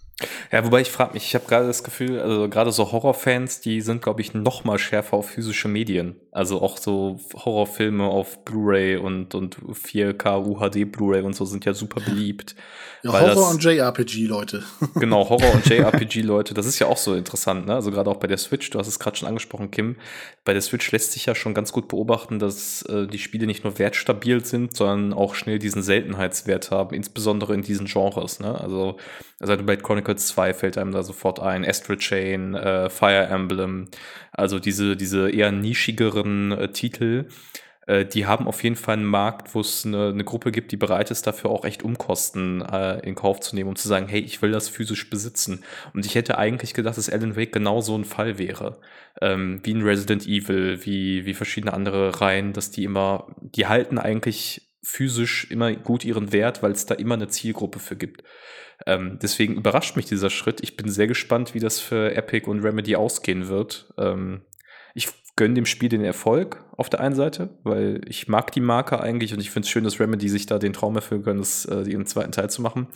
Ja, wobei ich frage mich, ich habe gerade das Gefühl, also gerade so Horrorfans, die sind, glaube ich, noch mal schärfer auf physische Medien. Also auch so Horrorfilme auf Blu-ray und, und 4K UHD Blu-ray und so sind ja super beliebt. Ja, Horror das, und JRPG-Leute. *laughs* genau, Horror und JRPG-Leute, das ist ja auch so interessant, ne? Also gerade auch bei der Switch, du hast es gerade schon angesprochen, Kim, bei der Switch lässt sich ja schon ganz gut beobachten, dass äh, die Spiele nicht nur wertstabil sind, sondern auch schnell diesen Seltenheitswert haben, insbesondere in diesen Genres, ne? Also, also bei Chronicles 2 fällt einem da sofort ein, Astral Chain, äh, Fire Emblem, also diese, diese eher nischigeren äh, Titel äh, die haben auf jeden Fall einen Markt, wo es eine, eine, Gruppe gibt, die bereit ist, dafür auch echt Umkosten äh, in Kauf zu nehmen, um zu sagen, hey, ich will das physisch besitzen. Und ich hätte eigentlich gedacht, dass Alan Wake genau so ein Fall wäre. Ähm, wie ein Resident Evil, wie, wie verschiedene andere Reihen, dass die immer, die halten eigentlich physisch immer gut ihren Wert, weil es da immer eine Zielgruppe für gibt. Ähm, deswegen überrascht mich dieser Schritt. Ich bin sehr gespannt, wie das für Epic und Remedy ausgehen wird. Ähm, ich gönne dem Spiel den Erfolg auf der einen Seite, weil ich mag die Marke eigentlich und ich finde es schön, dass Remedy sich da den Traum erfüllen können, das, äh, ihren zweiten Teil zu machen.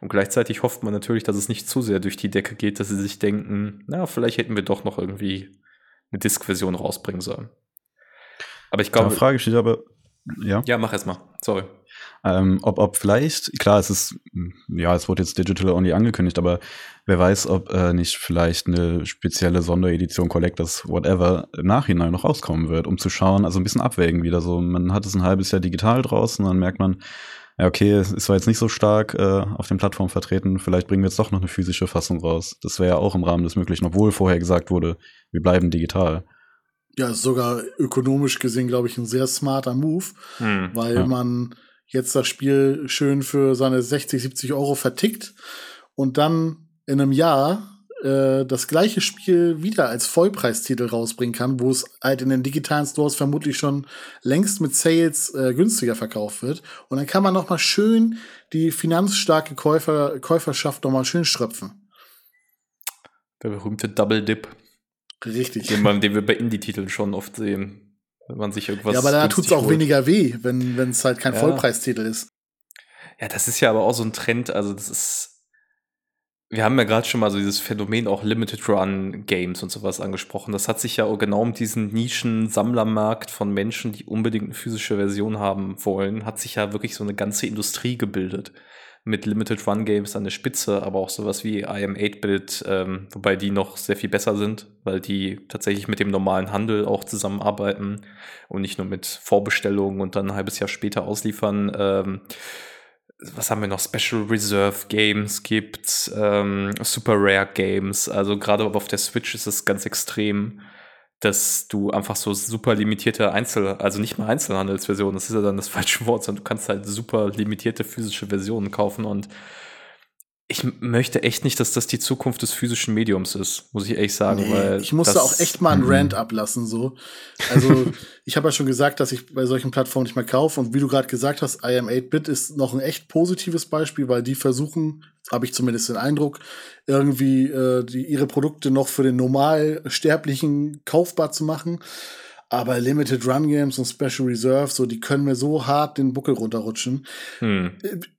Und gleichzeitig hofft man natürlich, dass es nicht zu sehr durch die Decke geht, dass sie sich denken, na, vielleicht hätten wir doch noch irgendwie eine Disk-Version rausbringen sollen. Aber ich glaube. Da frage dich aber, ja. Ja, mach erst mal. Sorry. Ähm, ob, ob vielleicht, klar, es ist, ja, es wurde jetzt Digital Only angekündigt, aber wer weiß, ob äh, nicht vielleicht eine spezielle Sonderedition Collectors, whatever, im Nachhinein noch rauskommen wird, um zu schauen, also ein bisschen abwägen wieder so. Man hat es ein halbes Jahr digital draußen, dann merkt man, ja, okay, es ist zwar jetzt nicht so stark äh, auf den Plattformen vertreten, vielleicht bringen wir jetzt doch noch eine physische Fassung raus. Das wäre ja auch im Rahmen des Möglichen, obwohl vorher gesagt wurde, wir bleiben digital. Ja, sogar ökonomisch gesehen, glaube ich, ein sehr smarter Move, hm, weil ja. man jetzt das Spiel schön für seine 60, 70 Euro vertickt und dann in einem Jahr äh, das gleiche Spiel wieder als Vollpreistitel rausbringen kann, wo es halt in den digitalen Stores vermutlich schon längst mit Sales äh, günstiger verkauft wird. Und dann kann man noch mal schön die finanzstarke Käufer, Käuferschaft noch mal schön schröpfen. Der berühmte Double Dip. Richtig. Den, man, den wir bei Indie-Titeln schon oft sehen. Wenn man sich irgendwas. Ja, aber da tut es auch holt. weniger weh, wenn es halt kein ja. Vollpreistitel ist. Ja, das ist ja aber auch so ein Trend. Also, das ist. Wir haben ja gerade schon mal so dieses Phänomen auch Limited Run Games und sowas angesprochen. Das hat sich ja genau um diesen Nischen-Sammlermarkt von Menschen, die unbedingt eine physische Version haben wollen, hat sich ja wirklich so eine ganze Industrie gebildet mit Limited Run Games an der Spitze, aber auch sowas wie IM 8-Bit, ähm, wobei die noch sehr viel besser sind, weil die tatsächlich mit dem normalen Handel auch zusammenarbeiten und nicht nur mit Vorbestellungen und dann ein halbes Jahr später ausliefern. Ähm, was haben wir noch? Special Reserve Games gibt's, ähm, Super Rare Games. Also gerade auf der Switch ist es ganz extrem dass du einfach so super limitierte Einzel, also nicht mal Einzelhandelsversionen, das ist ja dann das falsche Wort, sondern du kannst halt super limitierte physische Versionen kaufen und ich möchte echt nicht, dass das die Zukunft des physischen Mediums ist, muss ich ehrlich sagen. Nee, weil ich musste auch echt mal einen mhm. Rant ablassen, so. Also, *laughs* ich habe ja schon gesagt, dass ich bei solchen Plattformen nicht mehr kaufe. Und wie du gerade gesagt hast, I am 8-Bit ist noch ein echt positives Beispiel, weil die versuchen, habe ich zumindest den Eindruck, irgendwie äh, die, ihre Produkte noch für den Normalsterblichen kaufbar zu machen. Aber Limited Run Games und Special Reserve, so, die können mir so hart den Buckel runterrutschen. Hm.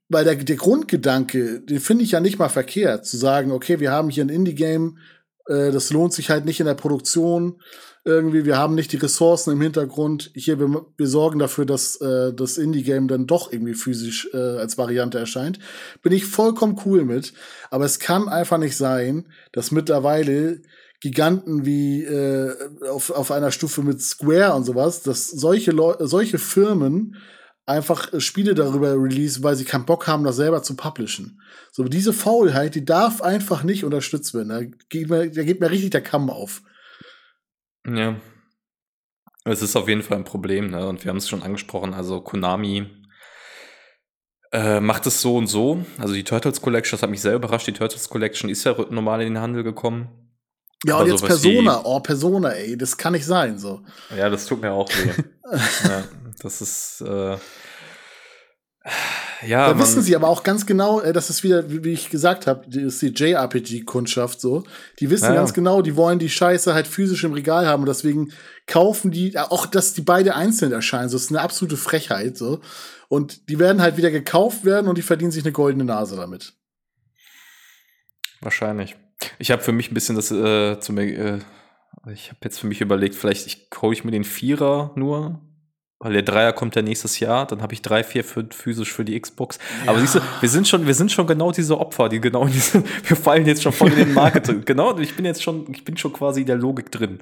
Weil der, der Grundgedanke, den finde ich ja nicht mal verkehrt, zu sagen, okay, wir haben hier ein Indie-Game, äh, das lohnt sich halt nicht in der Produktion irgendwie, wir haben nicht die Ressourcen im Hintergrund. Hier, wir, wir sorgen dafür, dass äh, das Indie-Game dann doch irgendwie physisch äh, als Variante erscheint. Bin ich vollkommen cool mit. Aber es kann einfach nicht sein, dass mittlerweile Giganten wie äh, auf, auf einer Stufe mit Square und sowas, dass solche Leu solche Firmen einfach Spiele darüber release, weil sie keinen Bock haben, das selber zu publishen. So, diese Faulheit, die darf einfach nicht unterstützt werden. Da geht mir, da geht mir richtig der Kamm auf. Ja. Es ist auf jeden Fall ein Problem, ne? Und wir haben es schon angesprochen, also Konami äh, macht es so und so. Also die Turtles Collection, das hat mich sehr überrascht. Die Turtles Collection ist ja normal in den Handel gekommen. Ja, und jetzt Persona, oh, Persona, ey, das kann nicht sein, so. Ja, das tut mir auch weh. *laughs* ja, das ist, äh, ja. Da wissen sie aber auch ganz genau, äh, das ist wieder, wie ich gesagt habe, die ist die JRPG-Kundschaft so. Die wissen ja, ganz genau, die wollen die Scheiße halt physisch im Regal haben und deswegen kaufen die, auch dass die beide einzeln erscheinen, so das ist eine absolute Frechheit, so. Und die werden halt wieder gekauft werden und die verdienen sich eine goldene Nase damit. Wahrscheinlich. Ich habe für mich ein bisschen das äh, zu mir, äh, ich habe jetzt für mich überlegt, vielleicht ich, hole ich mir den Vierer nur, weil der Dreier kommt ja nächstes Jahr, dann habe ich drei, vier, fünf physisch für die Xbox. Ja. Aber siehst du, wir sind schon, wir sind schon genau diese Opfer, die genau in diese, *laughs* wir fallen jetzt schon voll in den Market. *laughs* genau, ich bin jetzt schon, ich bin schon quasi in der Logik drin,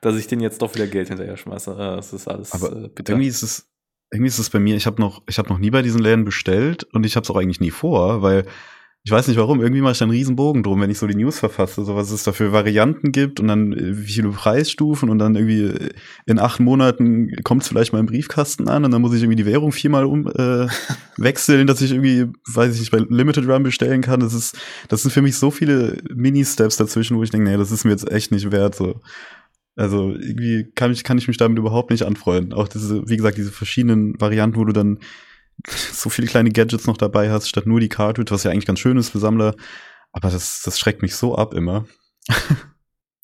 dass ich den jetzt doch wieder Geld hinterher schmeiße. Äh, das ist alles Aber äh. Irgendwie ist es, irgendwie ist es bei mir, ich habe noch, ich habe noch nie bei diesen Läden bestellt und ich habe es auch eigentlich nie vor, weil ich weiß nicht warum, irgendwie mache ich da einen riesen Bogen drum, wenn ich so die News verfasse, so was es da für Varianten gibt und dann äh, wie viele Preisstufen und dann irgendwie äh, in acht Monaten kommt es vielleicht mal im Briefkasten an und dann muss ich irgendwie die Währung viermal um äh, *laughs* wechseln, dass ich irgendwie, weiß ich nicht, bei Limited Run bestellen kann. Das ist, das sind für mich so viele Mini-Steps dazwischen, wo ich denke, nee, das ist mir jetzt echt nicht wert. So. Also irgendwie kann ich, kann ich mich damit überhaupt nicht anfreunden. Auch diese, wie gesagt, diese verschiedenen Varianten, wo du dann *laughs* so viele kleine Gadgets noch dabei hast, statt nur die Cartridge, was ja eigentlich ganz schön ist für Sammler. Aber das, das schreckt mich so ab immer. *laughs*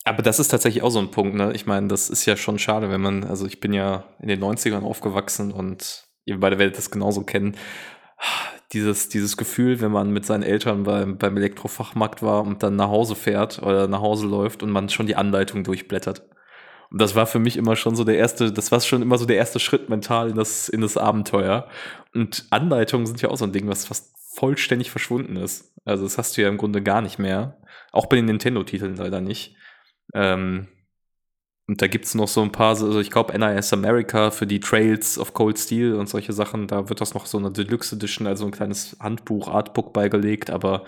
Aber das ist tatsächlich auch so ein Punkt, ne? Ich meine, das ist ja schon schade, wenn man, also ich bin ja in den 90ern aufgewachsen und ihr beide werdet das genauso kennen. Dieses, dieses Gefühl, wenn man mit seinen Eltern beim, beim Elektrofachmarkt war und dann nach Hause fährt oder nach Hause läuft und man schon die Anleitung durchblättert. Und das war für mich immer schon so der erste, das war schon immer so der erste Schritt mental in das, in das Abenteuer. Und Anleitungen sind ja auch so ein Ding, was fast vollständig verschwunden ist. Also das hast du ja im Grunde gar nicht mehr. Auch bei den Nintendo-Titeln leider nicht. Ähm, und da gibt es noch so ein paar, also ich glaube NIS America für die Trails of Cold Steel und solche Sachen, da wird das noch so eine Deluxe Edition, also ein kleines Handbuch, Artbook beigelegt, aber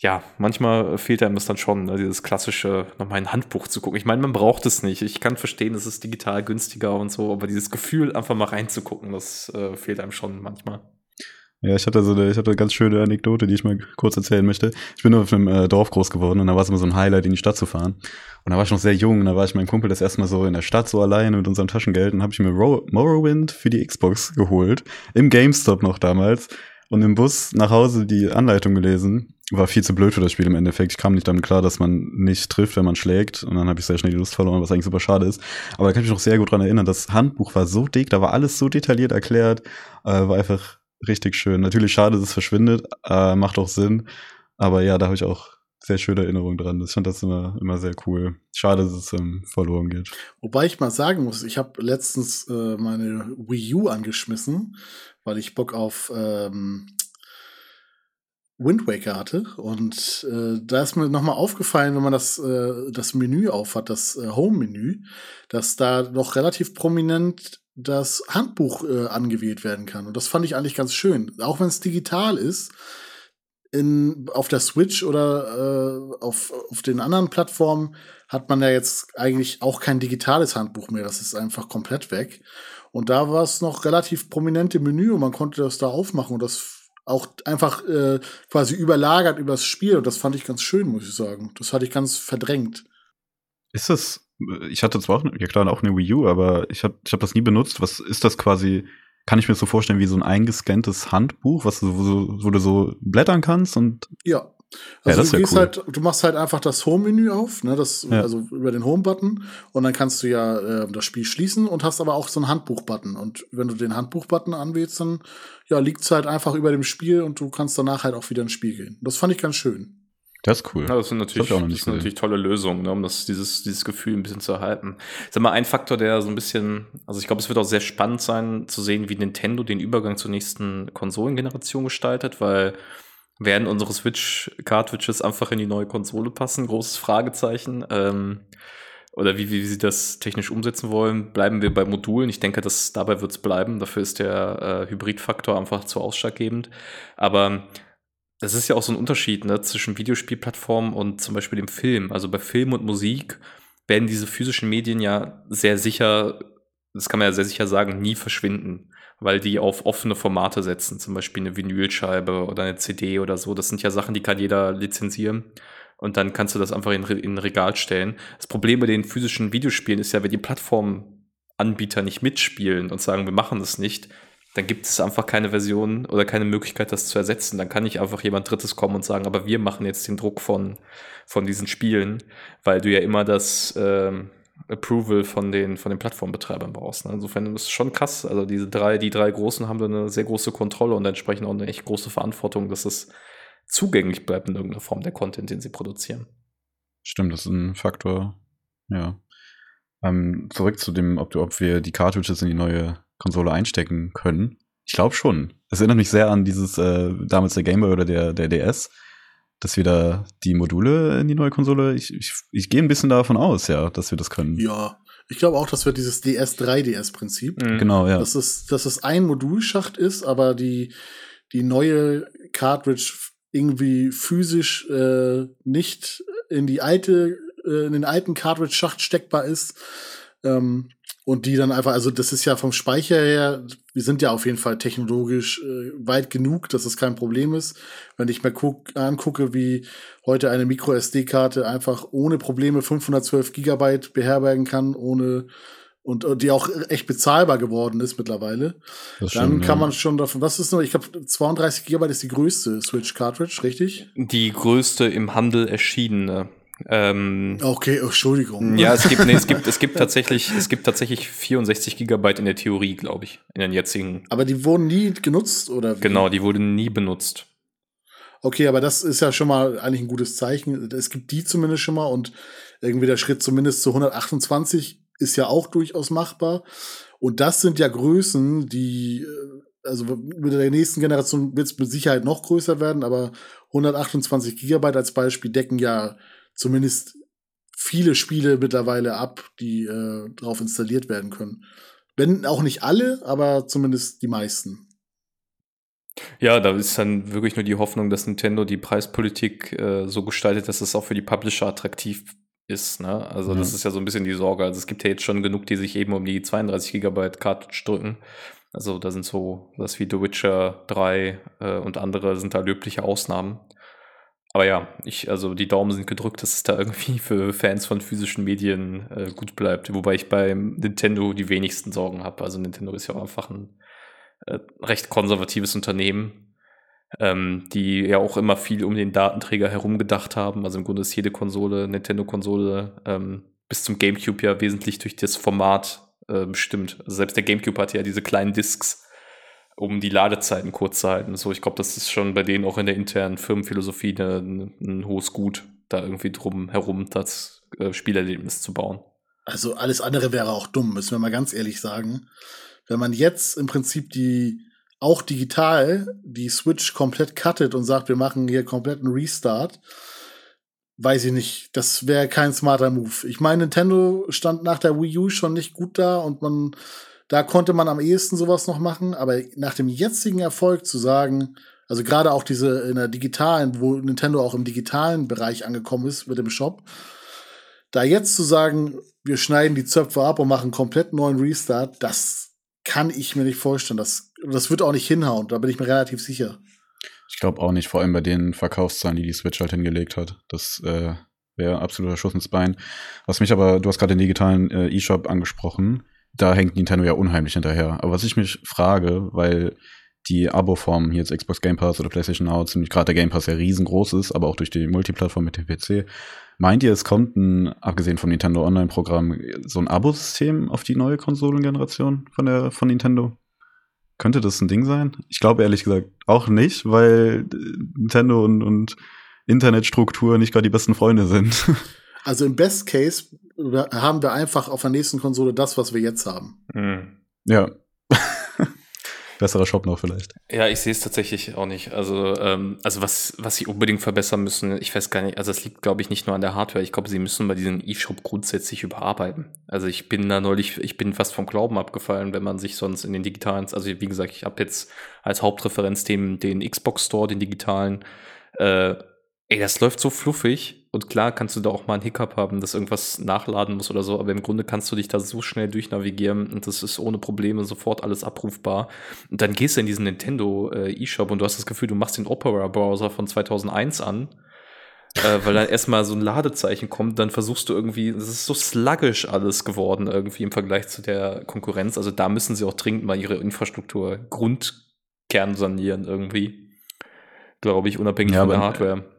ja, manchmal fehlt einem das dann schon, ne, dieses klassische, nochmal ein Handbuch zu gucken. Ich meine, man braucht es nicht. Ich kann verstehen, es ist digital günstiger und so, aber dieses Gefühl, einfach mal reinzugucken, das äh, fehlt einem schon manchmal. Ja, ich hatte so eine, ich hatte eine ganz schöne Anekdote, die ich mal kurz erzählen möchte. Ich bin auf einem äh, Dorf groß geworden und da war es immer so ein Highlight, in die Stadt zu fahren. Und da war ich noch sehr jung und da war ich mein Kumpel das erste Mal so in der Stadt so alleine mit unserem Taschengeld und habe ich mir Ro Morrowind für die Xbox geholt. Im GameStop noch damals. Und im Bus nach Hause die Anleitung gelesen. War viel zu blöd für das Spiel im Endeffekt. Ich kam nicht damit klar, dass man nicht trifft, wenn man schlägt. Und dann habe ich sehr schnell die Lust verloren, was eigentlich super schade ist. Aber da kann ich mich noch sehr gut dran erinnern. Das Handbuch war so dick, da war alles so detailliert erklärt. Äh, war einfach richtig schön. Natürlich schade, dass es verschwindet, äh, macht auch Sinn. Aber ja, da habe ich auch sehr schöne Erinnerungen dran. Ich fand das immer, immer sehr cool. Schade, dass es ähm, verloren geht. Wobei ich mal sagen muss, ich habe letztens äh, meine Wii U angeschmissen, weil ich Bock auf ähm, Wind Waker hatte. Und äh, da ist mir nochmal aufgefallen, wenn man das, äh, das Menü aufhat, das äh, Home-Menü, dass da noch relativ prominent das Handbuch äh, angewählt werden kann. Und das fand ich eigentlich ganz schön. Auch wenn es digital ist, in, auf der Switch oder äh, auf, auf den anderen Plattformen hat man ja jetzt eigentlich auch kein digitales Handbuch mehr. Das ist einfach komplett weg. Und da war es noch relativ prominent im Menü und man konnte das da aufmachen und das auch einfach äh, quasi überlagert übers Spiel. Und das fand ich ganz schön, muss ich sagen. Das hatte ich ganz verdrängt. Ist das ich hatte zwar auch, ja klar, auch eine Wii U, aber ich habe ich hab das nie benutzt. Was ist das quasi? Kann ich mir so vorstellen wie so ein eingescanntes Handbuch, was du, wo, wo du so blättern kannst und ja. Also ja, du, gehst cool. halt, du machst halt einfach das Home-Menü auf, ne, das, ja. also über den Home-Button und dann kannst du ja äh, das Spiel schließen und hast aber auch so einen Handbuch-Button. Und wenn du den Handbuch-Button anwählst, dann ja, liegt es halt einfach über dem Spiel und du kannst danach halt auch wieder ins Spiel gehen. Das fand ich ganz schön. Das ist cool. Ja, das sind natürlich, das, das sind natürlich tolle Lösungen, ne, um das, dieses, dieses Gefühl ein bisschen zu erhalten. Sag mal, ein Faktor, der so ein bisschen, also ich glaube, es wird auch sehr spannend sein, zu sehen, wie Nintendo den Übergang zur nächsten Konsolengeneration gestaltet, weil werden unsere Switch-Cartridges einfach in die neue Konsole passen? Großes Fragezeichen. Ähm, oder wie, wie, sie das technisch umsetzen wollen. Bleiben wir bei Modulen. Ich denke, dass dabei wird es bleiben. Dafür ist der äh, Hybridfaktor einfach zu ausschlaggebend. Aber das ist ja auch so ein Unterschied ne, zwischen Videospielplattformen und zum Beispiel dem Film. Also bei Film und Musik werden diese physischen Medien ja sehr sicher, das kann man ja sehr sicher sagen, nie verschwinden, weil die auf offene Formate setzen, zum Beispiel eine Vinylscheibe oder eine CD oder so. Das sind ja Sachen, die kann jeder lizenzieren. Und dann kannst du das einfach in, in ein Regal stellen. Das Problem bei den physischen Videospielen ist ja, wenn die Plattformanbieter nicht mitspielen und sagen, wir machen das nicht, dann gibt es einfach keine Version oder keine Möglichkeit, das zu ersetzen. Dann kann nicht einfach jemand Drittes kommen und sagen, aber wir machen jetzt den Druck von, von diesen Spielen, weil du ja immer das ähm, Approval von den, von den Plattformbetreibern brauchst. Ne? Insofern ist es schon krass. Also diese drei, die drei Großen haben da eine sehr große Kontrolle und entsprechend auch eine echt große Verantwortung, dass es zugänglich bleibt in irgendeiner Form der Content, den sie produzieren. Stimmt, das ist ein Faktor. Ja. Ähm, zurück zu dem, ob, ob wir die Cartridges in die neue Konsole einstecken können. Ich glaube schon. Das erinnert mich sehr an dieses, äh, damals der Game Boy oder der, der DS, dass wir da die Module in die neue Konsole, ich, ich, ich gehe ein bisschen davon aus, ja, dass wir das können. Ja, ich glaube auch, dass wir dieses DS3DS-Prinzip. Mhm. Genau, ja. Dass es, dass es ein Modulschacht ist, aber die, die neue Cartridge irgendwie physisch äh, nicht in die alte, äh, in den alten Cartridge-Schacht steckbar ist. Ähm, und die dann einfach, also das ist ja vom Speicher her, wir sind ja auf jeden Fall technologisch äh, weit genug, dass es kein Problem ist. Wenn ich mir guck, angucke, wie heute eine Micro SD-Karte einfach ohne Probleme 512 Gigabyte beherbergen kann, ohne und, und die auch echt bezahlbar geworden ist mittlerweile, Das dann stimmt, kann ja. man schon davon, was ist noch, ich glaube 32 Gigabyte ist die größte Switch Cartridge, richtig? Die größte im Handel erschienene. Ähm, Okay, oh, Entschuldigung. Ja, es gibt, nee, es gibt, es gibt *laughs* tatsächlich, es gibt tatsächlich 64 Gigabyte in der Theorie, glaube ich, in den jetzigen. Aber die wurden nie genutzt, oder? wie? Genau, die wurde nie benutzt. Okay, aber das ist ja schon mal eigentlich ein gutes Zeichen. Es gibt die zumindest schon mal und irgendwie der Schritt zumindest zu 128 ist ja auch durchaus machbar. Und das sind ja Größen, die, äh, also mit der nächsten Generation wird es mit Sicherheit noch größer werden, aber 128 Gigabyte als Beispiel decken ja zumindest viele Spiele mittlerweile ab, die äh, drauf installiert werden können. Wenn auch nicht alle, aber zumindest die meisten. Ja, da ist dann wirklich nur die Hoffnung, dass Nintendo die Preispolitik äh, so gestaltet, dass es auch für die Publisher attraktiv ist. Ne? Also das Ja. ist ja so ein bisschen die Sorge. Also es gibt ja jetzt schon genug, die sich eben um die 32 Gigabyte Cartridge drücken. Also da sind so was wie The Witcher 3 äh, und andere sind da löbliche Ausnahmen. Aber ja, ich, also die Daumen sind gedrückt, dass es da irgendwie für Fans von physischen Medien äh, gut bleibt. Wobei ich beim Nintendo die wenigsten Sorgen habe. Also Nintendo ist ja auch einfach ein äh, recht konservatives Unternehmen, ähm, die ja auch immer viel um den Datenträger herum gedacht haben. Also im Grunde ist jede Konsole, Nintendo-Konsole, ähm, bis zum GameCube ja wesentlich durch das Format äh, bestimmt. Also selbst der GameCube hatte ja diese kleinen Discs, um die Ladezeiten kurz zu halten. So, ich glaube, das ist schon bei denen auch in der internen Firmenphilosophie ein, ein hohes Gut, da irgendwie drum herum das äh, Spielerlebnis zu bauen. Also alles andere wäre auch dumm, müssen wir mal ganz ehrlich sagen. Wenn man jetzt im Prinzip die auch digital die Switch komplett cuttet und sagt, wir machen hier komplett einen Restart, weiß ich nicht, das wäre kein smarter Move. Ich meine, Nintendo stand nach der Wii U schon nicht gut da und man da konnte man am ehesten sowas noch machen, aber nach dem jetzigen Erfolg zu sagen, also gerade auch diese in der digitalen, wo Nintendo auch im digitalen Bereich angekommen ist mit dem Shop, da jetzt zu sagen, wir schneiden die Zöpfe ab und machen komplett neuen Restart, das kann ich mir nicht vorstellen. Das, das wird auch nicht hinhauen, da bin ich mir relativ sicher. Ich glaube auch nicht, vor allem bei den Verkaufszahlen, die die Switch halt hingelegt hat. Das äh, wäre absoluter Schuss ins Bein. Was mich aber, du hast gerade den digitalen äh, E-Shop angesprochen, da hängt Nintendo ja unheimlich hinterher. Aber was ich mich frage, weil die Abo-Form hier jetzt Xbox Game Pass oder PlayStation Now, ziemlich gerade der Game Pass ja riesengroß ist, aber auch durch die Multiplattform mit dem PC. Meint ihr, es kommt ein, abgesehen vom Nintendo Online-Programm, so ein Abo-System auf die neue Konsolengeneration von der von Nintendo? Könnte das ein Ding sein? Ich glaube ehrlich gesagt auch nicht, weil Nintendo und, und Internetstruktur nicht gerade die besten Freunde sind. *laughs* Also im Best Case haben wir einfach auf der nächsten Konsole das, was wir jetzt haben. Hm. ja. *laughs* Besserer Shop noch vielleicht. Ja, ich sehe es tatsächlich auch nicht. Also, ähm, also was, was sie unbedingt verbessern müssen, ich weiß gar nicht, also es liegt, glaube ich, nicht nur an der Hardware. Ich glaube, sie müssen bei diesem E-Shop grundsätzlich überarbeiten. Also ich bin da neulich, ich bin fast vom Glauben abgefallen, wenn man sich sonst in den digitalen, also wie gesagt, ich habe jetzt als Hauptreferenz den, den Xbox Store, den digitalen, äh, ey, das läuft so fluffig. Und klar kannst du da auch mal einen Hiccup haben, dass irgendwas nachladen muss oder so, aber im Grunde kannst du dich da so schnell durchnavigieren und das ist ohne Probleme sofort alles abrufbar. Und dann gehst du in diesen Nintendo äh, eShop und du hast das Gefühl, du machst den Opera-Browser von 2001 an, äh, weil dann erstmal so ein Ladezeichen kommt, dann versuchst du irgendwie, es ist so sluggish alles geworden irgendwie im Vergleich zu der Konkurrenz. Also da müssen sie auch dringend mal ihre Infrastruktur Grundkern sanieren irgendwie. Glaube ich, unabhängig Ja, von der Hardware.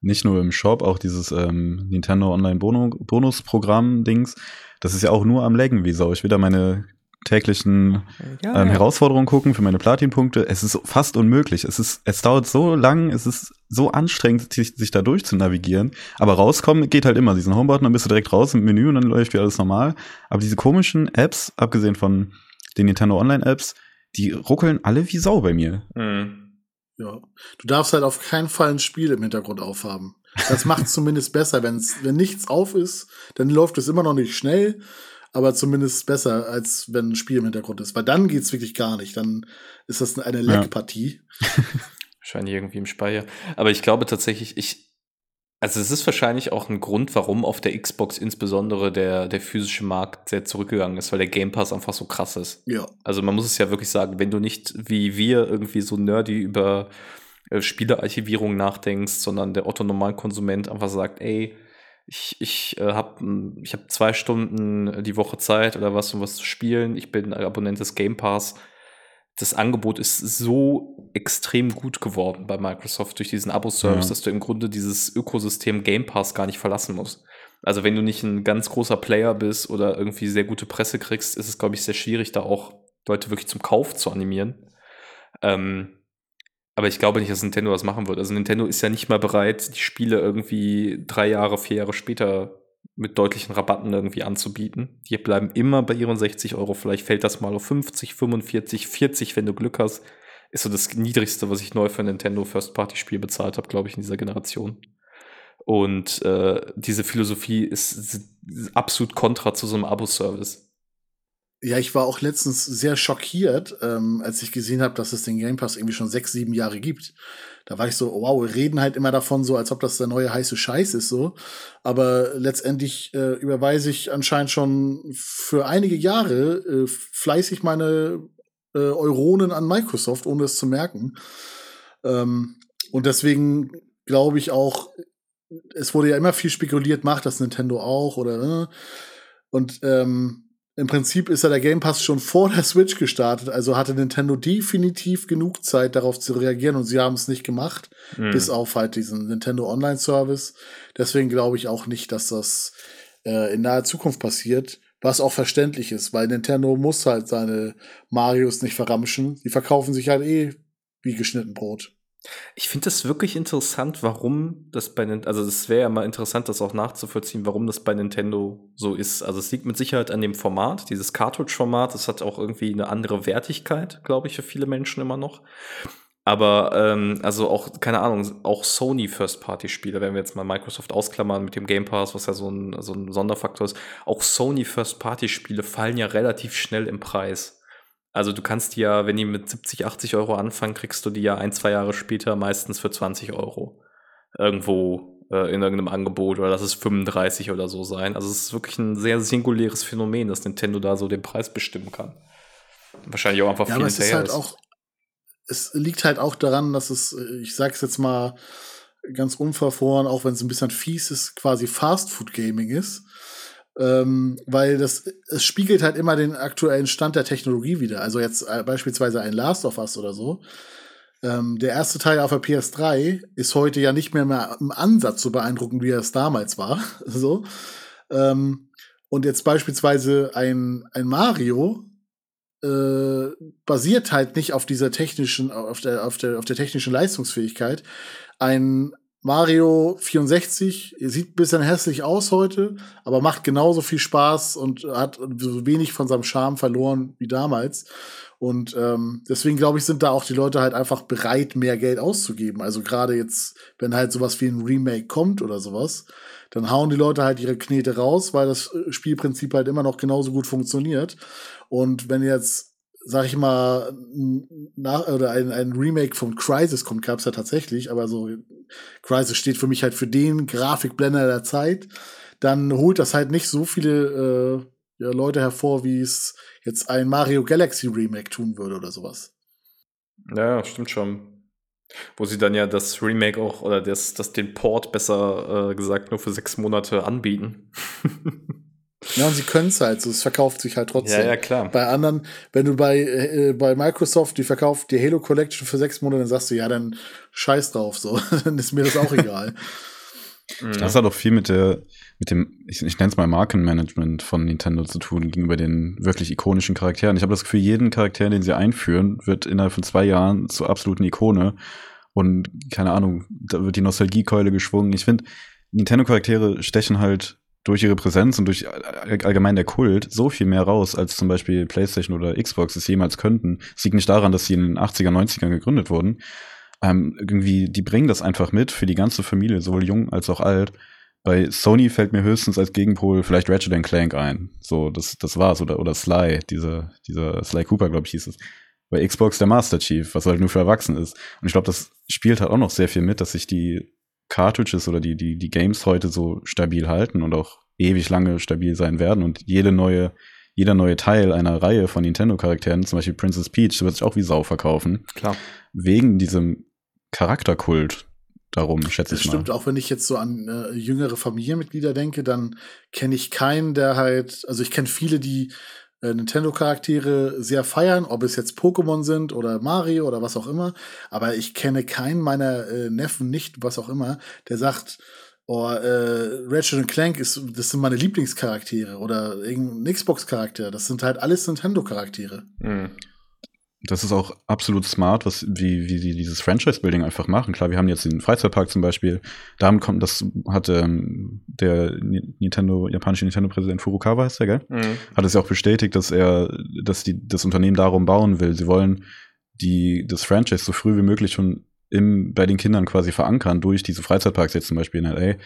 Nicht nur im Shop, auch dieses ähm, Nintendo Online Bono Bonusprogramm-Dings. Das ist ja auch nur am Laggen wie Sau. Ich will da meine täglichen Ja, ähm, Herausforderungen gucken für meine Platin-Punkte. Es ist fast unmöglich. Es ist, es dauert so lang, es ist so anstrengend, sich, sich da durch zu navigieren. Aber rauskommen geht halt immer. Diesen Homebutton, dann bist du direkt raus im Menü und dann läuft wieder alles normal. Aber diese komischen Apps, abgesehen von den Nintendo Online-Apps, die ruckeln alle wie Sau bei mir. Mhm. Ja. Du darfst halt auf keinen Fall ein Spiel im Hintergrund aufhaben. Das macht es *laughs* zumindest besser. Wenn's, wenn nichts auf ist, dann läuft es immer noch nicht schnell, aber zumindest besser, als wenn ein Spiel im Hintergrund ist. Weil dann geht's wirklich gar nicht. Dann ist das eine Ja. Leckpartie. *laughs* Wahrscheinlich irgendwie im Speicher. Aber ich glaube tatsächlich, ich, also es ist wahrscheinlich auch ein Grund, warum auf der Xbox insbesondere der, der physische Markt sehr zurückgegangen ist, weil der Game Pass einfach so krass ist. Ja. Also man muss es ja wirklich sagen, wenn du nicht wie wir irgendwie so nerdy über äh, Spielearchivierung nachdenkst, sondern der Otto Normalkonsument einfach sagt, ey, Ich, ich äh, habe ich hab zwei Stunden die Woche Zeit oder was, um was zu spielen. Ich bin Abonnent des Game Pass. Das Angebot ist so extrem gut geworden bei Microsoft durch diesen Abo-Service, ja. dass du im Grunde dieses Ökosystem Game Pass gar nicht verlassen musst. Also wenn du nicht ein ganz großer Player bist oder irgendwie sehr gute Presse kriegst, ist es, glaube ich, sehr schwierig, da auch Leute wirklich zum Kauf zu animieren. Ähm, aber ich glaube nicht, dass Nintendo das machen wird. Also Nintendo ist ja nicht mal bereit, die Spiele irgendwie drei Jahre, vier Jahre später mit deutlichen Rabatten irgendwie anzubieten. Die bleiben immer bei ihren 60 Euro. Vielleicht fällt das mal auf 50, 45, 40, wenn du Glück hast. Ist so das niedrigste, was ich neu für ein Nintendo First-Party-Spiel bezahlt habe, glaube ich, in dieser Generation. Und äh, diese Philosophie ist absolut kontra zu so einem Abo-Service. Ja, ich war auch letztens sehr schockiert, ähm, als ich gesehen habe, dass es den Game Pass irgendwie schon sechs, sieben Jahre gibt. Da war ich so, wow, wir reden halt immer davon so, als ob das der neue heiße Scheiß ist so. Aber letztendlich äh, überweise ich anscheinend schon für einige Jahre äh, fleißig meine äh, Euronen an Microsoft, ohne es zu merken. Ähm, und deswegen glaube ich auch, es wurde ja immer viel spekuliert, macht das Nintendo auch oder äh, und ähm, im Prinzip ist ja der Game Pass schon vor der Switch gestartet, also hatte Nintendo definitiv genug Zeit darauf zu reagieren und sie haben es nicht gemacht, mhm. bis auf halt diesen Nintendo Online Service. Deswegen glaube ich auch nicht, dass das äh, in naher Zukunft passiert, was auch verständlich ist, weil Nintendo muss halt seine Marios nicht verramschen. Die verkaufen sich halt eh wie geschnitten Brot. Ich finde das wirklich interessant, warum das bei Nintendo, also es wäre ja mal interessant, das auch nachzuvollziehen, warum das bei Nintendo so ist. Also es liegt mit Sicherheit an dem Format, dieses Cartridge-Format, das hat auch irgendwie eine andere Wertigkeit, glaube ich, für viele Menschen immer noch. Aber ähm, also auch, keine Ahnung, auch Sony First-Party-Spiele, wenn wir jetzt mal Microsoft ausklammern mit dem Game Pass, was ja so ein, so ein Sonderfaktor ist, auch Sony First-Party-Spiele fallen ja relativ schnell im Preis. Also du kannst die ja, wenn die mit 70, 80 Euro anfangen, kriegst du die ja ein, zwei Jahre später meistens für 20 Euro. Irgendwo äh, in irgendeinem Angebot oder lass es 35 oder so sein. Also es ist wirklich ein sehr singuläres Phänomen, dass Nintendo da so den Preis bestimmen kann. Wahrscheinlich auch einfach ja, viel aber es ist halt ist. auch, es liegt halt auch daran, dass es, ich sag's jetzt mal ganz unverfroren, auch wenn es ein bisschen fies ist, quasi Fast Food Gaming ist ähm, weil das es spiegelt halt immer den aktuellen Stand der Technologie wieder. Also jetzt äh, beispielsweise ein Last of Us oder so. Ähm, der erste Teil auf der PS3 ist heute ja nicht mehr, mehr im Ansatz so beeindruckend, wie er es damals war. *laughs* so. Ähm, und jetzt beispielsweise ein, ein Mario äh, basiert halt nicht auf dieser technischen, auf der, auf der, auf der technischen Leistungsfähigkeit. Ein Mario 64 sieht ein bisschen hässlich aus heute, aber macht genauso viel Spaß und hat so wenig von seinem Charme verloren wie damals. Und ähm, deswegen glaube ich, sind da auch die Leute halt einfach bereit, mehr Geld auszugeben. Also gerade jetzt, wenn halt sowas wie ein Remake kommt oder sowas, dann hauen die Leute halt ihre Knete raus, weil das äh, Spielprinzip halt immer noch genauso gut funktioniert. Und wenn jetzt sag ich mal, nach, oder ein, ein Remake von Crisis kommt, gab's ja tatsächlich, aber so, Crisis steht für mich halt für den Grafikblender der Zeit, dann holt das halt nicht so viele äh, ja, Leute hervor, wie es jetzt ein Mario Galaxy Remake tun würde oder sowas. Ja, stimmt schon. Wo sie dann ja das Remake auch, oder das, das den Port besser äh, gesagt, nur für sechs Monate anbieten. *laughs* Ja, und sie können es halt, so, es verkauft sich halt trotzdem. Ja, ja, klar. Bei anderen, wenn du bei, äh, bei Microsoft, die verkauft die Halo Collection für sechs Monate, dann sagst du, ja, dann scheiß drauf, so. *laughs* dann ist mir das auch egal. Das hat auch viel mit der, mit dem, ich, ich nenne es mal Markenmanagement von Nintendo zu tun, gegenüber den wirklich ikonischen Charakteren. Ich habe das Gefühl, jeden Charakter, den sie einführen, wird innerhalb von zwei Jahren zur absoluten Ikone. Und keine Ahnung, da wird die Nostalgiekeule geschwungen. Ich finde, Nintendo-Charaktere stechen halt durch ihre Präsenz und durch allgemein der Kult so viel mehr raus, als zum Beispiel PlayStation oder Xbox es jemals könnten. Es liegt nicht daran, dass sie in den 80er, 90ern gegründet wurden. Ähm, irgendwie, die bringen das einfach mit für die ganze Familie, sowohl jung als auch alt. Bei Sony fällt mir höchstens als Gegenpol vielleicht Ratchet Clank ein. So, das, das war's. Oder, oder Sly, dieser, dieser Sly Cooper, glaube ich, hieß es. Bei Xbox der Master Chief, was halt nur für Erwachsene ist. Und ich glaube, das spielt halt auch noch sehr viel mit, dass sich die Cartridges oder die, die, die Games heute so stabil halten und auch ewig lange stabil sein werden und jede neue, jeder neue Teil einer Reihe von Nintendo-Charakteren, zum Beispiel Princess Peach, wird sich auch wie Sau verkaufen. Klar. Wegen diesem Charakterkult, darum, schätze Das ich mal. stimmt, auch wenn ich jetzt so an äh, jüngere Familienmitglieder denke, dann kenne ich keinen, der halt, also ich kenne viele, die äh, Nintendo-Charaktere sehr feiern, ob es jetzt Pokémon sind oder Mario oder was auch immer. Aber ich kenne keinen meiner äh, Neffen nicht, was auch immer, der sagt, oh, äh, Ratchet Clank ist, das sind meine Lieblingscharaktere oder irgendein Xbox-Charakter. Das sind halt alles Nintendo-Charaktere. Mhm. Das ist auch absolut smart, was, wie, wie die dieses Franchise-Building einfach machen. Klar, wir haben jetzt den Freizeitpark zum Beispiel. Damit kommt, das hat ähm, der Nintendo, japanische Nintendo-Präsident Furukawa, heißt der, gell? Mhm. Hat es ja auch bestätigt, dass er, dass die, das Unternehmen darum bauen will. Sie wollen die, das Franchise so früh wie möglich schon im, bei den Kindern quasi verankern, durch diese Freizeitparks jetzt zum Beispiel in L.A.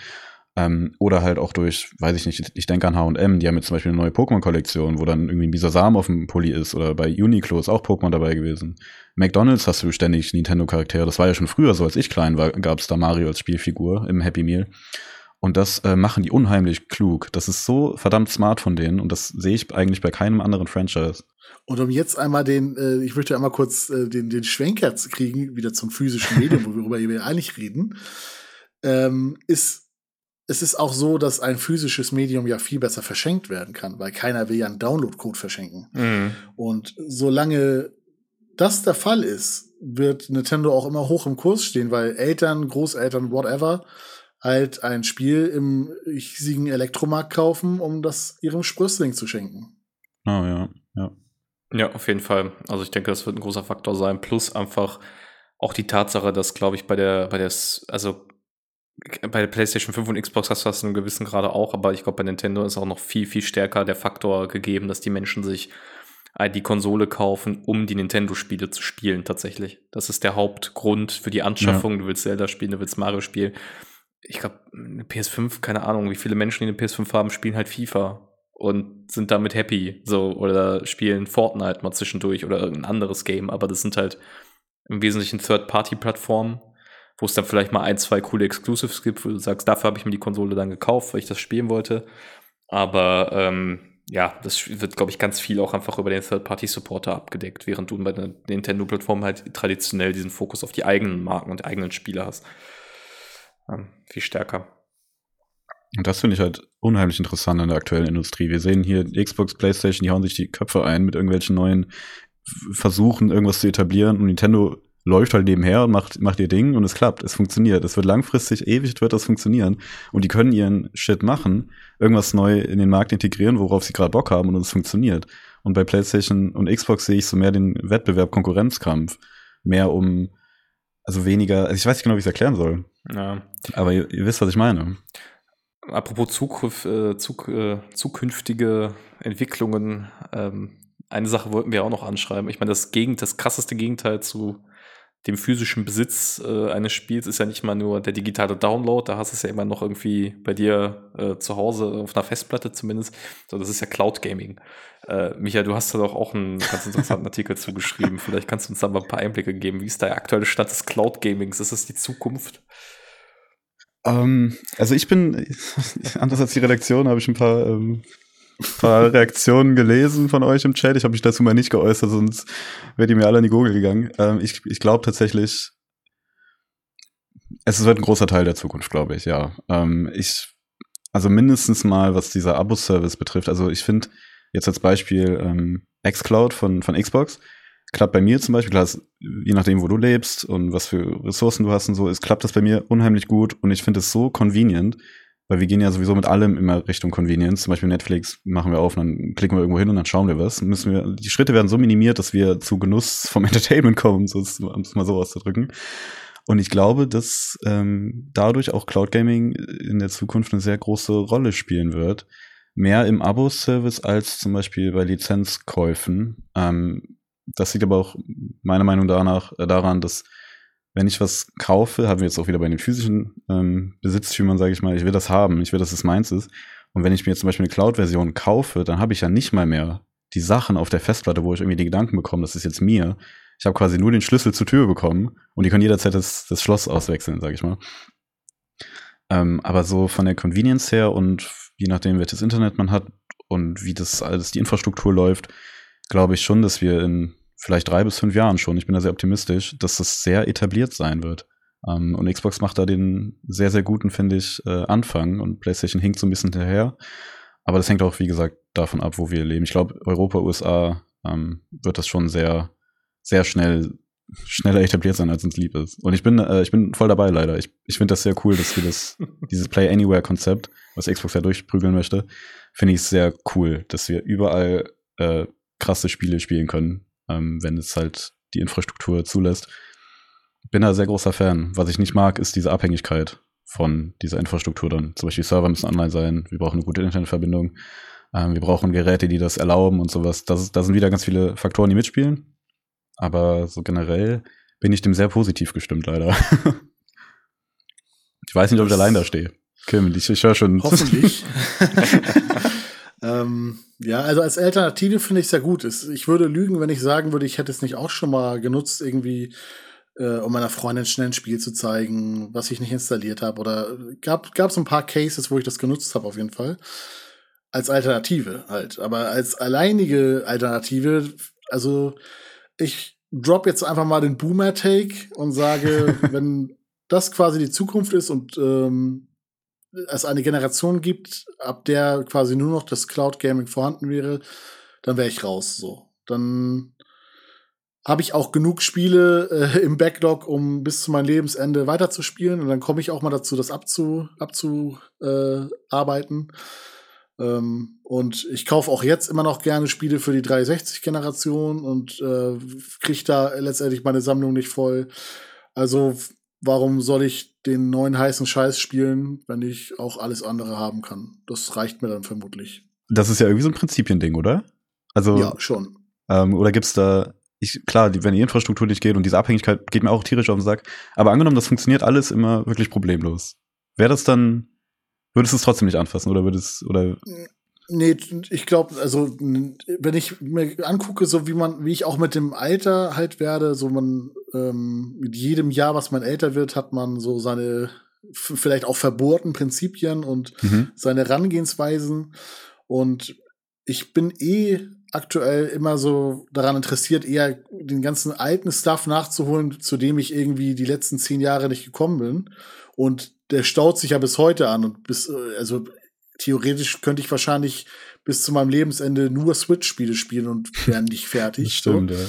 Ähm, oder halt auch durch, weiß ich nicht, ich denke an H&M, die haben jetzt zum Beispiel eine neue Pokémon-Kollektion, wo dann irgendwie ein Bisasam auf dem Pulli ist oder bei Uniqlo ist auch Pokémon dabei gewesen. McDonalds hast du ständig Nintendo-Charaktere, das war ja schon früher so, als ich klein war, gab es da Mario als Spielfigur im Happy Meal. Und das äh, machen die unheimlich klug. Das ist so verdammt smart von denen und das sehe ich eigentlich bei keinem anderen Franchise. Und um jetzt einmal den, äh, ich möchte einmal kurz äh, den, den Schwenker zu kriegen, wieder zum physischen Medium, worüber wir *laughs* eigentlich reden, ähm, ist es ist auch so, dass ein physisches Medium ja viel besser verschenkt werden kann, weil keiner will ja einen Download-Code verschenken. Mhm. Und solange das der Fall ist, wird Nintendo auch immer hoch im Kurs stehen, weil Eltern, Großeltern, whatever, halt ein Spiel im hiesigen Elektromarkt kaufen, um das ihrem Sprössling zu schenken. Ah, ja, ja. Ja, auf jeden Fall. Also ich denke, das wird ein großer Faktor sein. Plus einfach auch die Tatsache, dass, glaube ich, bei der, bei der, also bei der PlayStation 5 und Xbox hast du das in einem gewissen Grade auch, aber ich glaube, bei Nintendo ist auch noch viel, viel stärker der Faktor gegeben, dass die Menschen sich äh, die Konsole kaufen, um die Nintendo-Spiele zu spielen, tatsächlich. Das ist der Hauptgrund für die Anschaffung. Du willst Zelda spielen, du willst Mario spielen. Ich glaube, eine PS5, keine Ahnung, wie viele Menschen, die eine PS5 haben, spielen halt FIFA und sind damit happy, so, oder spielen Fortnite mal zwischendurch oder irgendein anderes Game, aber das sind halt im Wesentlichen Third-Party-Plattformen, wo es dann vielleicht mal ein, zwei coole Exclusives gibt, wo du sagst, dafür habe ich mir die Konsole dann gekauft, weil ich das spielen wollte. Aber ähm, ja, das wird, glaube ich, ganz viel auch einfach über den Third-Party-Supporter abgedeckt, während du bei der Nintendo-Plattform halt traditionell diesen Fokus auf die eigenen Marken und eigenen Spiele hast. Ähm, viel stärker. Und das finde ich halt unheimlich interessant in der aktuellen Industrie. Wir sehen hier Xbox, PlayStation, die hauen sich die Köpfe ein mit irgendwelchen neuen Versuchen, irgendwas zu etablieren. Und Nintendo läuft halt nebenher und macht, macht ihr Ding und es klappt, es funktioniert. Es wird langfristig, ewig wird das funktionieren. Und die können ihren Shit machen, irgendwas neu in den Markt integrieren, worauf sie gerade Bock haben und es funktioniert. Und bei PlayStation und Xbox sehe ich so mehr den Wettbewerb, Konkurrenzkampf. Mehr um, also weniger, also ich weiß nicht genau, wie ich es erklären soll. Ja. Aber ihr, ihr wisst, was ich meine. Apropos Zukunft, äh, Zuk, äh, zukünftige Entwicklungen, ähm, eine Sache wollten wir auch noch anschreiben. Ich meine, das, Gegend, das krasseste Gegenteil zu dem physischen Besitz äh, eines Spiels ist ja nicht mal nur der digitale Download, da hast du es ja immer noch irgendwie bei dir äh, zu Hause auf einer Festplatte zumindest, sondern das ist ja Cloud Gaming. Äh, Michael, du hast da doch auch einen ganz interessanten Artikel *laughs* zugeschrieben. Vielleicht kannst du uns da mal ein paar Einblicke geben. Wie ist der aktuelle Stand des Cloud Gamings? Ist das die Zukunft? Ähm, also ich bin, *laughs* anders als die Redaktion, habe ich ein paar, ähm, paar Reaktionen gelesen von euch im Chat. Ich habe mich dazu mal nicht geäußert, sonst wäre die mir alle in die Gurgel gegangen. Ähm, ich ich glaube tatsächlich, es wird ein großer Teil der Zukunft, glaube ich, ja. Ähm, ich, also mindestens mal, was dieser Abo-Service betrifft. Also ich finde jetzt als Beispiel ähm, xCloud von, von Xbox, klappt bei mir zum Beispiel, klar, je nachdem, wo du lebst und was für Ressourcen du hast und so, ist, klappt das bei mir unheimlich gut und ich finde es so convenient, weil wir gehen ja sowieso mit allem immer Richtung Convenience. Zum Beispiel Netflix machen wir auf, dann klicken wir irgendwo hin und dann schauen wir was. Müssen wir, die Schritte werden so minimiert, dass wir zu Genuss vom *laughs* Entertainment kommen, um es mal so auszudrücken. Und ich glaube, dass ähm, dadurch auch Cloud Gaming in der Zukunft eine sehr große Rolle spielen wird. Mehr im Abo-Service als zum Beispiel bei Lizenzkäufen. Ähm, das liegt aber auch meiner Meinung danach äh, daran, dass wenn ich was kaufe, haben wir jetzt auch wieder bei den physischen ähm, Besitztümern, sage ich mal, ich will das haben, ich will, dass es meins ist. Und wenn ich mir jetzt zum Beispiel eine Cloud-Version kaufe, dann habe ich ja nicht mal mehr die Sachen auf der Festplatte, wo ich irgendwie die Gedanken bekomme, das ist jetzt mir. Ich habe quasi nur den Schlüssel zur Tür bekommen und die können jederzeit das, das Schloss auswechseln, sage ich mal. Ähm, aber so von der Convenience her und je nachdem, welches Internet man hat und wie das alles die Infrastruktur läuft, glaube ich schon, dass wir in vielleicht drei bis fünf Jahren schon, ich bin da sehr optimistisch, dass das sehr etabliert sein wird. Ähm, und Xbox macht da den sehr, sehr guten, finde ich, äh, Anfang und PlayStation hinkt so ein bisschen hinterher. Aber das hängt auch, wie gesagt, davon ab, wo wir leben. Ich glaube, Europa, USA ähm, wird das schon sehr, sehr schnell schneller etabliert sein, als uns lieb ist. Und ich bin, äh, ich bin voll dabei leider. Ich, ich finde das sehr cool, dass wir das, *laughs* dieses Play Anywhere Konzept, was Xbox ja durchprügeln möchte, finde ich sehr cool, dass wir überall äh, krasse Spiele spielen können, ähm, wenn es halt die Infrastruktur zulässt. Bin da sehr großer Fan. Was ich nicht mag, ist diese Abhängigkeit von dieser Infrastruktur dann. Zum Beispiel Server müssen online sein, wir brauchen eine gute Internetverbindung, ähm, wir brauchen Geräte, die das erlauben und sowas. Das, da sind wieder ganz viele Faktoren, die mitspielen. Aber so generell bin ich dem sehr positiv gestimmt, leider. *laughs* ich weiß nicht, ob ich allein da stehe. Kim, ich, ich höre schon. Hoffentlich. *laughs* ähm, ja, also als Alternative finde ich es sehr gut. Ich würde lügen, wenn ich sagen würde, ich hätte es nicht auch schon mal genutzt, irgendwie, äh, um meiner Freundin schnell ein Spiel zu zeigen, was ich nicht installiert habe. Oder gab es ein paar Cases, wo ich das genutzt habe, auf jeden Fall. Als Alternative halt. Aber als alleinige Alternative, also ich drop jetzt einfach mal den Boomer-Take und sage, *laughs* wenn das quasi die Zukunft ist und ähm, es eine Generation gibt, ab der quasi nur noch das Cloud Gaming vorhanden wäre, dann wäre ich raus. So, dann habe ich auch genug Spiele äh, im Backlog, um bis zu meinem Lebensende weiterzuspielen und dann komme ich auch mal dazu, das abzu abzuarbeiten. Äh, ähm, und ich kaufe auch jetzt immer noch gerne Spiele für die 360-Generation und äh, kriege da letztendlich meine Sammlung nicht voll. Also warum soll ich den neuen heißen Scheiß spielen, wenn ich auch alles andere haben kann? Das reicht mir dann vermutlich. Das ist ja irgendwie so ein Prinzipiending, oder? Also ja, schon. Ähm, oder gibt's da ich, klar, die, wenn die Infrastruktur nicht geht und diese Abhängigkeit geht mir auch tierisch auf den Sack. Aber angenommen, das funktioniert alles immer wirklich problemlos. Wäre das dann Würdest du es trotzdem nicht anfassen oder würdest oder Nee, ich glaube, also wenn ich mir angucke, so wie man, wie ich auch mit dem Alter halt werde, so man ähm, mit jedem Jahr, was man älter wird, hat man so seine vielleicht auch verbohrten Prinzipien und mhm. seine Herangehensweisen. Und ich bin eh aktuell immer so daran interessiert, eher den ganzen alten Stuff nachzuholen, zu dem ich irgendwie die letzten zehn Jahre nicht gekommen bin. Und der staut sich ja bis heute an und bis, äh, also theoretisch könnte ich wahrscheinlich bis zu meinem Lebensende nur Switch-Spiele spielen und *laughs* wären nicht fertig. Stimmt, so. ja.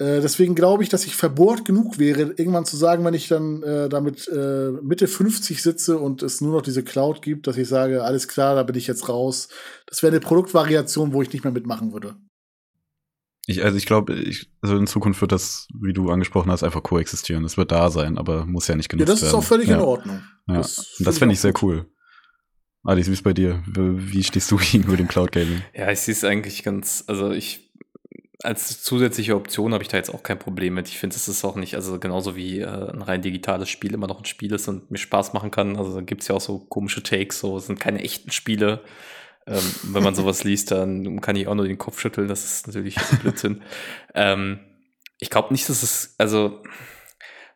Äh, deswegen glaube ich, dass ich verbohrt genug wäre, irgendwann zu sagen, wenn ich dann äh, damit äh, Mitte 50 sitze und es nur noch diese Cloud gibt, dass ich sage, alles klar, da bin ich jetzt raus. Das wäre eine Produktvariation, wo ich nicht mehr mitmachen würde. Ich, also ich glaube, also in Zukunft wird das, wie du angesprochen hast, einfach koexistieren. Es wird da sein, aber muss ja nicht genutzt werden. Ja, das ist auch völlig ja. in Ordnung. Ja. Das, das fände ich sehr cool. Alice, wie ist bei dir? Wie stehst du *laughs* gegenüber dem Cloud Gaming? Ja, ich sehe es eigentlich ganz, also ich als zusätzliche Option habe ich da jetzt auch kein Problem mit. Ich finde, es ist auch nicht, also genauso wie äh, ein rein digitales Spiel immer noch ein Spiel ist und mir Spaß machen kann. Also da gibt es ja auch so komische Takes, so es sind keine echten Spiele. Ähm, wenn man sowas liest, dann kann ich auch nur den Kopf schütteln. Das ist natürlich ein Blödsinn. *laughs* ähm, ich glaube nicht, dass es, also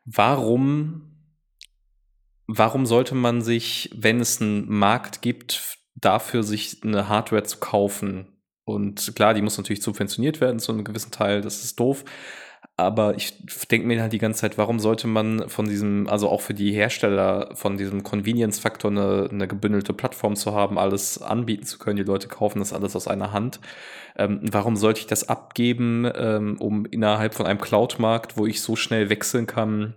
warum, warum sollte man sich, wenn es einen Markt gibt, dafür sich eine Hardware zu kaufen, und klar, die muss natürlich subventioniert werden zu einem gewissen Teil, das ist doof. Aber ich denke mir halt die ganze Zeit, warum sollte man von diesem, also auch für die Hersteller, von diesem Convenience-Faktor eine, eine gebündelte Plattform zu haben, alles anbieten zu können, die Leute kaufen das alles aus einer Hand. Ähm, warum sollte ich das abgeben, ähm, um innerhalb von einem Cloud-Markt, wo ich so schnell wechseln kann,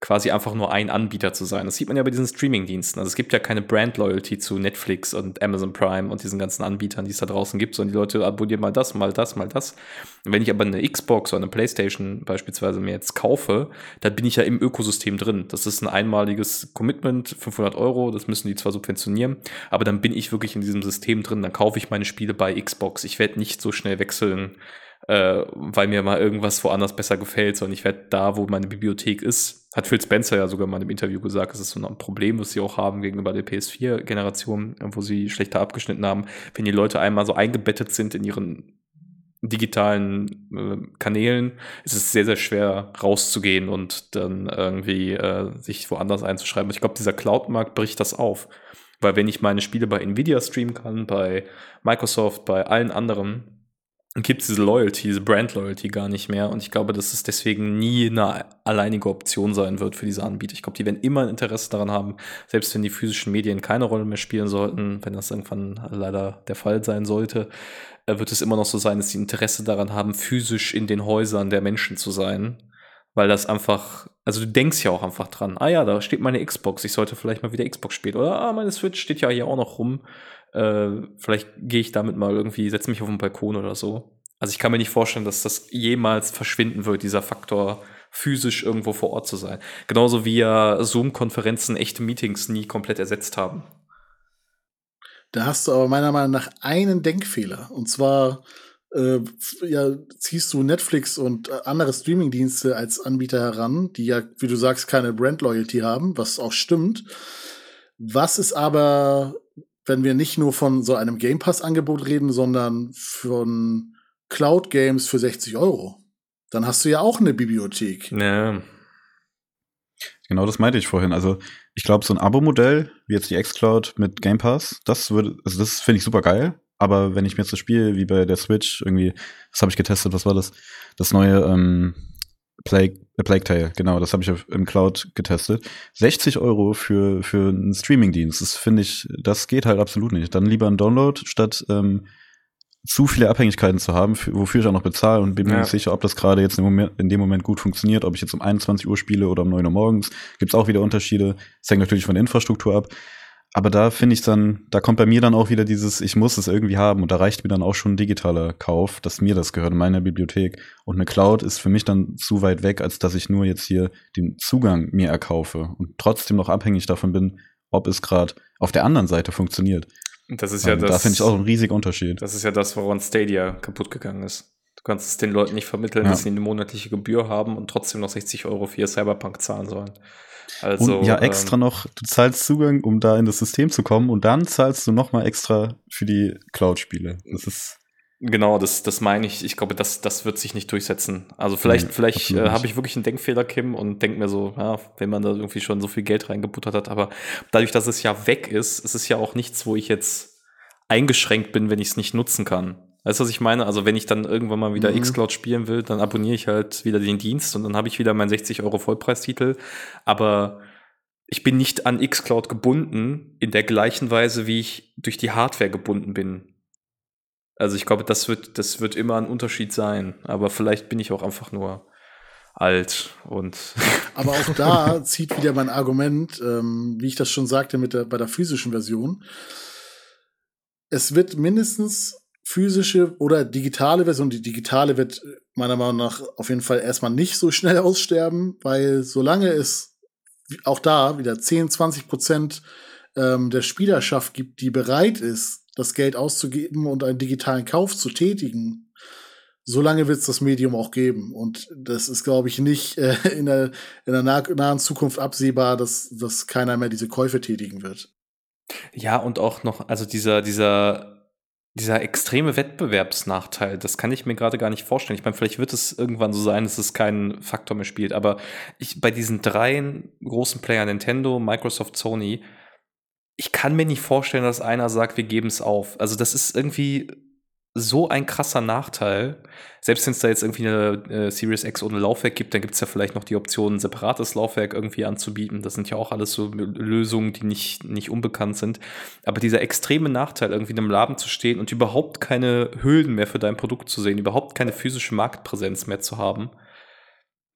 quasi einfach nur ein Anbieter zu sein. Das sieht man ja bei diesen Streaming-Diensten. Also es gibt ja keine Brand-Loyalty zu Netflix und Amazon Prime und diesen ganzen Anbietern, die es da draußen gibt, sondern die Leute abonnieren mal das, mal das, mal das. Und wenn ich aber eine Xbox oder eine Playstation beispielsweise mir jetzt kaufe, dann bin ich ja im Ökosystem drin. Das ist ein einmaliges Commitment, 500 Euro, das müssen die zwar subventionieren, aber dann bin ich wirklich in diesem System drin, dann kaufe ich meine Spiele bei Xbox. Ich werde nicht so schnell wechseln, äh, weil mir mal irgendwas woanders besser gefällt, sondern ich werde da, wo meine Bibliothek ist, hat Phil Spencer ja sogar mal im Interview gesagt, das ist so ein Problem, was sie auch haben gegenüber der PS4-Generation, wo sie schlechter abgeschnitten haben. Wenn die Leute einmal so eingebettet sind in ihren digitalen äh, Kanälen, ist es sehr, sehr schwer rauszugehen und dann irgendwie äh, sich woanders einzuschreiben. Ich glaube, dieser Cloud-Markt bricht das auf. Weil wenn ich meine Spiele bei Nvidia streamen kann, bei Microsoft, bei allen anderen, gibt es diese Loyalty, diese Brand-Loyalty gar nicht mehr. Und ich glaube, dass es deswegen nie eine alleinige Option sein wird für diese Anbieter. Ich glaube, die werden immer ein Interesse daran haben, selbst wenn die physischen Medien keine Rolle mehr spielen sollten, wenn das irgendwann leider der Fall sein sollte, äh, wird es immer noch so sein, dass sie Interesse daran haben, physisch in den Häusern der Menschen zu sein. Weil das einfach, also du denkst ja auch einfach dran, ah ja, da steht meine Xbox, ich sollte vielleicht mal wieder Xbox spielen. Oder ah, meine Switch steht ja hier auch noch rum äh, vielleicht gehe ich damit mal irgendwie, setze mich auf den Balkon oder so. Also ich kann mir nicht vorstellen, dass das jemals verschwinden wird, dieser Faktor physisch irgendwo vor Ort zu sein. Genauso wie ja Zoom-Konferenzen echte Meetings nie komplett ersetzt haben. Da hast du aber meiner Meinung nach einen Denkfehler. Und zwar äh, ja, ziehst du Netflix und andere Streamingdienste als Anbieter heran, die ja, wie du sagst, keine Brand-Loyalty haben, was auch stimmt. Was ist aber wenn wir nicht nur von so einem Game Pass-Angebot reden, sondern von Cloud Games für 60 Euro. Dann hast du ja auch eine Bibliothek. Ja. Genau das meinte ich vorhin. Also ich glaube, so ein Abo-Modell, wie jetzt die xCloud mit Game Pass, das würde, also das finde ich super geil. Aber wenn ich mir jetzt das Spiel wie bei der Switch irgendwie, das habe ich getestet, was war das? Das neue ähm, Plague, äh, Plague Tale, genau, das habe ich im Cloud getestet. 60 Euro für, für einen Streamingdienst, das finde ich, das geht halt absolut nicht. Dann lieber ein Download, statt ähm, zu viele Abhängigkeiten zu haben, für, wofür ich auch noch bezahle und bin mir nicht sicher, ob das gerade jetzt im Moment, in dem Moment gut funktioniert, ob ich jetzt um 21 Uhr spiele oder um 9 Uhr morgens. Gibt's auch wieder Unterschiede. Das hängt natürlich von der Infrastruktur ab aber da finde ich dann, da kommt bei mir dann auch wieder dieses, ich muss es irgendwie haben und da reicht mir dann auch schon ein digitaler Kauf, dass mir das gehört in meiner Bibliothek. Und eine Cloud ist für mich dann zu weit weg, als dass ich nur jetzt hier den Zugang mir erkaufe und trotzdem noch abhängig davon bin, ob es gerade auf der anderen Seite funktioniert. Das ist ja also, das. Da finde ich auch einen riesigen Unterschied. Das ist ja das, woran Stadia kaputt gegangen ist. Du kannst es den Leuten nicht vermitteln, ja. dass sie eine monatliche Gebühr haben und trotzdem noch 60 Euro für ihr Cyberpunk zahlen sollen. Also, und ja, extra ähm, noch, du zahlst Zugang, um da in das System zu kommen und dann zahlst du noch mal extra für die Cloud-Spiele. Das ist Genau, das, das meine ich. Ich glaube, das, das wird sich nicht durchsetzen. Also vielleicht, nee, vielleicht äh, habe ich wirklich einen Denkfehler, Kim, und denke mir so, ja, wenn man da irgendwie schon so viel Geld reingebuttert hat, aber dadurch, dass es ja weg ist, ist es ja auch nichts, wo ich jetzt eingeschränkt bin, wenn ich es nicht nutzen kann. Weißt du, was ich meine? Also wenn ich dann irgendwann mal wieder mhm. Xcloud spielen will, dann abonniere ich halt wieder den Dienst und dann habe ich wieder meinen 60 Euro Vollpreistitel. Aber ich bin nicht an Xcloud gebunden in der gleichen Weise, wie ich durch die Hardware gebunden bin. Also ich glaube, das wird, das wird immer ein Unterschied sein. Aber vielleicht bin ich auch einfach nur alt und. *laughs* Aber auch da zieht wieder mein Argument, ähm, wie ich das schon sagte mit der, bei der physischen Version. Es wird mindestens physische oder digitale Version. Die digitale wird meiner Meinung nach auf jeden Fall erstmal nicht so schnell *laughs* aussterben, weil solange es auch da wieder 10, 20 Prozent ähm, der Spielerschaft gibt, die bereit ist, das Geld auszugeben und einen digitalen Kauf zu tätigen, solange wird es das Medium auch geben. Und das ist, glaube ich, nicht *laughs* äh, in der, in der nah nahen Zukunft absehbar, dass, dass keiner mehr diese Käufe tätigen wird. Ja, und auch noch, also dieser, dieser dieser extreme Wettbewerbsnachteil, das kann ich mir gerade gar nicht vorstellen. Ich meine, vielleicht wird es irgendwann so sein, dass es keinen Faktor mehr spielt, aber ich, bei diesen drei großen Player, Nintendo, Microsoft, Sony, ich kann mir nicht vorstellen, dass einer sagt, wir geben es auf. Also das ist irgendwie so ein krasser Nachteil. Selbst wenn es da jetzt irgendwie eine äh, Series X ohne Laufwerk gibt, dann gibt es ja vielleicht noch die Option, ein separates Laufwerk irgendwie anzubieten. Das sind ja auch alles so Lösungen, die nicht, nicht unbekannt sind. Aber dieser extreme Nachteil, irgendwie in einem Laden zu stehen und überhaupt keine Hüllen mehr für dein Produkt zu sehen, überhaupt keine physische Marktpräsenz mehr zu haben,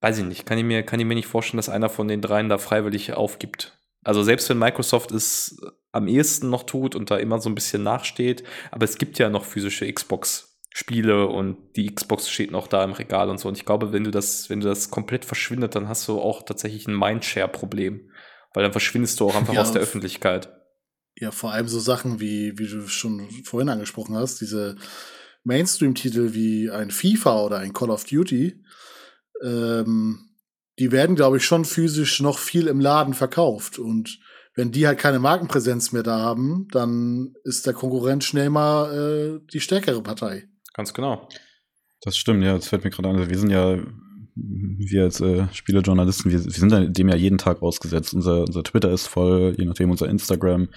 weiß ich nicht. Kann ich mir, kann ich mir nicht vorstellen, dass einer von den dreien da freiwillig aufgibt. Also selbst wenn Microsoft es am ehesten noch tut und da immer so ein bisschen nachsteht, aber es gibt ja noch physische Xbox-Spiele und die Xbox steht noch da im Regal und so. Und ich glaube, wenn du das, wenn du das komplett verschwindet, dann hast du auch tatsächlich ein Mindshare-Problem. Weil dann verschwindest du auch einfach ja, aus der Öffentlichkeit. Ja, vor allem so Sachen wie, wie du schon vorhin angesprochen hast, diese Mainstream-Titel wie ein FIFA oder ein Call of Duty, ähm, die werden, glaube ich, schon physisch noch viel im Laden verkauft. Und wenn die halt keine Markenpräsenz mehr da haben, dann ist der Konkurrent schnell mal äh, die stärkere Partei. Ganz genau. Das stimmt, ja, das fällt mir gerade an. Also wir sind ja, wir als äh, Spielerjournalisten, wir, wir sind dem ja jeden Tag ausgesetzt. Unser, unser Twitter ist voll, je nachdem unser Instagram.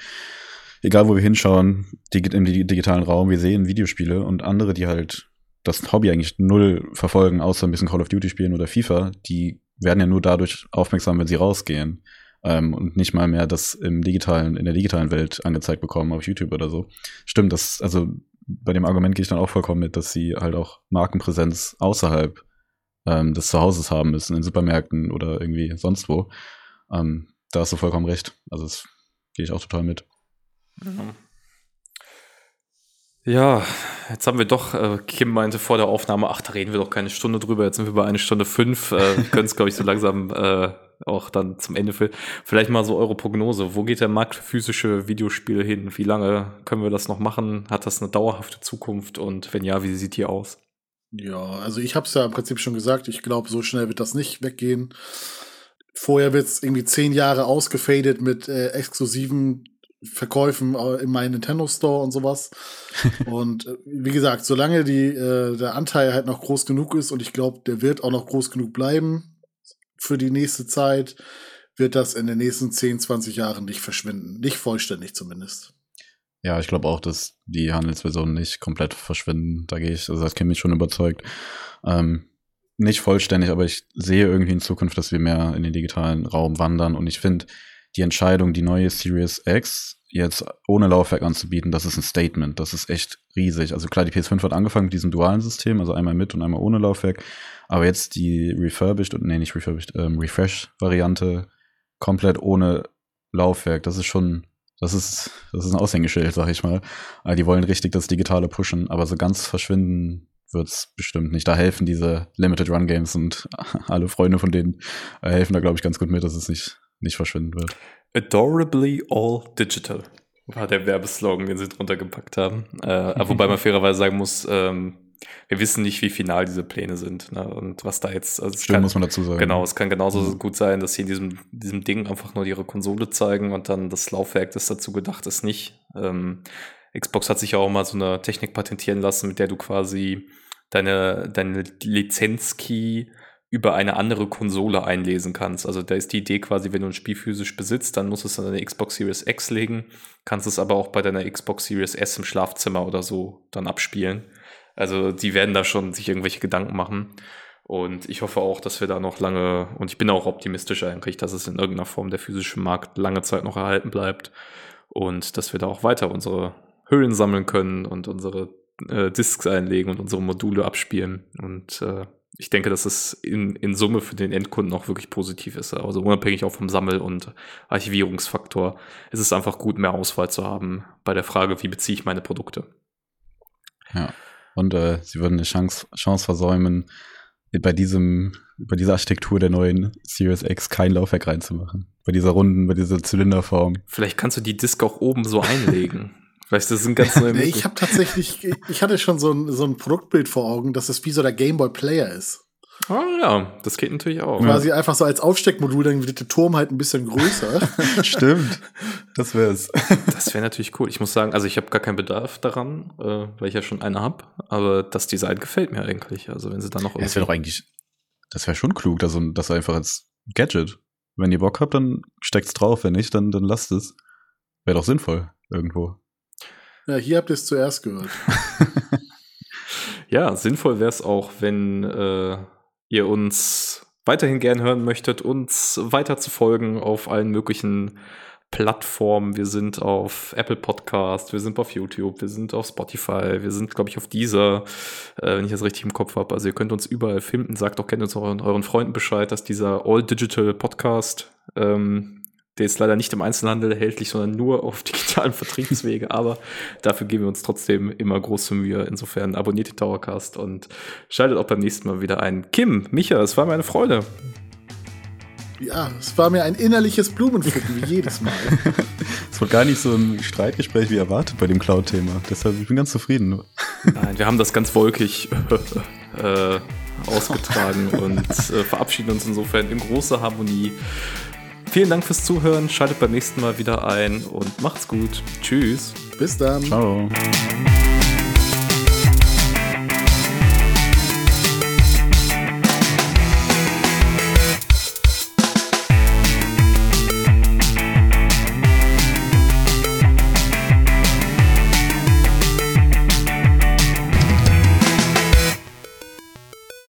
Egal, wo wir hinschauen, die, im digitalen Raum, wir sehen Videospiele und andere, die halt das Hobby eigentlich null verfolgen, außer ein bisschen Call of Duty spielen oder FIFA, die werden ja nur dadurch aufmerksam, wenn sie rausgehen ähm, und nicht mal mehr das im digitalen, in der digitalen Welt angezeigt bekommen auf YouTube oder so. Stimmt, das, also bei dem Argument gehe ich dann auch vollkommen mit, dass sie halt auch Markenpräsenz außerhalb ähm, des Zuhauses haben müssen, in Supermärkten oder irgendwie sonst wo. Ähm, da hast du vollkommen recht. Also das gehe ich auch total mit. Mhm. Ja, jetzt haben wir doch, äh, Kim meinte vor der Aufnahme, ach, da reden wir doch keine Stunde drüber, jetzt sind wir bei einer Stunde fünf, äh, wir *laughs* können es, glaube ich, so langsam äh, auch dann zum Ende für. Vielleicht mal so eure Prognose. Wo geht der Markt für physische Videospiele hin? Wie lange können wir das noch machen? Hat das eine dauerhafte Zukunft? Und wenn ja, wie sieht die aus? Ja, also ich habe es ja im Prinzip schon gesagt, ich glaube, so schnell wird das nicht weggehen. Vorher wird es irgendwie zehn Jahre ausgefadet mit äh, exklusiven Verkäufen in meinem Nintendo Store und sowas. *laughs* und äh, wie gesagt, solange die, äh, der Anteil halt noch groß genug ist und ich glaube, der wird auch noch groß genug bleiben für die nächste Zeit, wird das in den nächsten 10, 20 Jahren nicht verschwinden. Nicht vollständig zumindest. Ja, ich glaube auch, dass die Handelsversionen nicht komplett verschwinden. Da gehe ich, also das kennt mich schon überzeugt. Ähm, nicht vollständig, aber ich sehe irgendwie in Zukunft, dass wir mehr in den digitalen Raum wandern und ich finde, die Entscheidung, die neue Series X jetzt ohne Laufwerk anzubieten, das ist ein Statement. Das ist echt riesig. Also klar, die PS5 hat angefangen mit diesem dualen System, also einmal mit und einmal ohne Laufwerk. Aber jetzt die refurbished und nee, nicht refurbished, ähm, Refresh-Variante komplett ohne Laufwerk, das ist schon, das ist, das ist ein Aushängeschild, sag ich mal. Also die wollen richtig das Digitale pushen, aber so ganz verschwinden wird's bestimmt nicht. Da helfen diese Limited Run Games und *laughs* alle Freunde von denen äh, helfen da, glaube ich, ganz gut mit, dass es nicht nicht verschwinden wird. Adorably All Digital war der Werbeslogan, den sie drunter gepackt haben. Äh, wobei man *laughs* fairerweise sagen muss, ähm, wir wissen nicht, wie final diese Pläne sind ne? und was da jetzt. Also Stimmt, kann, muss man dazu sagen. Genau, es kann genauso mhm. gut sein, dass sie in diesem, diesem Ding einfach nur ihre Konsole zeigen und dann das Laufwerk, das dazu gedacht ist, nicht. Ähm, Xbox hat sich ja auch mal so eine Technik patentieren lassen, mit der du quasi deine, deine Lizenz-Key über eine andere Konsole einlesen kannst. Also da ist die Idee quasi, wenn du ein Spiel physisch besitzt, dann musst du es an deine Xbox Series X legen, kannst es aber auch bei deiner Xbox Series S im Schlafzimmer oder so dann abspielen. Also die werden da schon sich irgendwelche Gedanken machen. Und ich hoffe auch, dass wir da noch lange, und ich bin auch optimistisch eigentlich, dass es in irgendeiner Form der physische Markt lange Zeit noch erhalten bleibt und dass wir da auch weiter unsere Hüllen sammeln können und unsere äh, Discs einlegen und unsere Module abspielen. Und äh, ich denke, dass es in, in Summe für den Endkunden auch wirklich positiv ist. Also unabhängig auch vom Sammel- und Archivierungsfaktor ist es einfach gut, mehr Auswahl zu haben bei der Frage, wie beziehe ich meine Produkte. Ja, und äh, sie würden eine Chance, Chance versäumen, bei diesem, bei dieser Architektur der neuen Series X kein Laufwerk reinzumachen. Bei dieser runden, bei dieser Zylinderform. Vielleicht kannst du die Disk auch oben so einlegen. *laughs* Weißt du, das sind ganz neue *laughs* nee, Ich habe tatsächlich, ich hatte schon so ein, so ein Produktbild vor Augen, dass es wie so der Gameboy Player ist. Oh ja, das geht natürlich auch. Quasi ja. einfach so als Aufsteckmodul, dann wird der Turm halt ein bisschen größer. *laughs* Stimmt. Das wär's. Das wäre natürlich cool. Ich muss sagen, also ich habe gar keinen Bedarf daran, äh, weil ich ja schon eine habe, aber das Design gefällt mir eigentlich. Also wenn sie da noch ja, Das wäre doch eigentlich, das wäre schon klug, dass, das einfach als Gadget. Wenn ihr Bock habt, dann steckt's drauf. Wenn nicht, dann, dann lasst es. Wäre doch sinnvoll, irgendwo. Ja, hier habt ihr es zuerst gehört. *laughs* ja, sinnvoll wäre es auch, wenn äh, ihr uns weiterhin gern hören möchtet, uns weiter zu folgen auf allen möglichen Plattformen. Wir sind auf Apple Podcast, wir sind auf YouTube, wir sind auf Spotify, wir sind, glaube ich, auf dieser, äh, wenn ich das richtig im Kopf habe. Also ihr könnt uns überall finden. Sagt auch gerne uns euren, euren Freunden Bescheid, dass dieser All Digital Podcast ähm, der ist leider nicht im Einzelhandel erhältlich, sondern nur auf digitalen *laughs* Vertriebswege. Aber dafür geben wir uns trotzdem immer große Mühe. Insofern abonniert den Towercast und schaltet auch beim nächsten Mal wieder ein. Kim, Micha, es war mir eine Freude. Ja, es war mir ein innerliches Blumenpflücken, wie jedes Mal. *laughs* Es war gar nicht so ein Streitgespräch wie erwartet bei dem Cloud-Thema. Deshalb, ich bin ganz zufrieden. Nein, wir haben das ganz wolkig *laughs* äh, ausgetragen und äh, verabschieden uns insofern in großer Harmonie Vielen Dank fürs Zuhören. Schaltet beim nächsten Mal wieder ein und macht's gut. Tschüss. Bis dann. Ciao.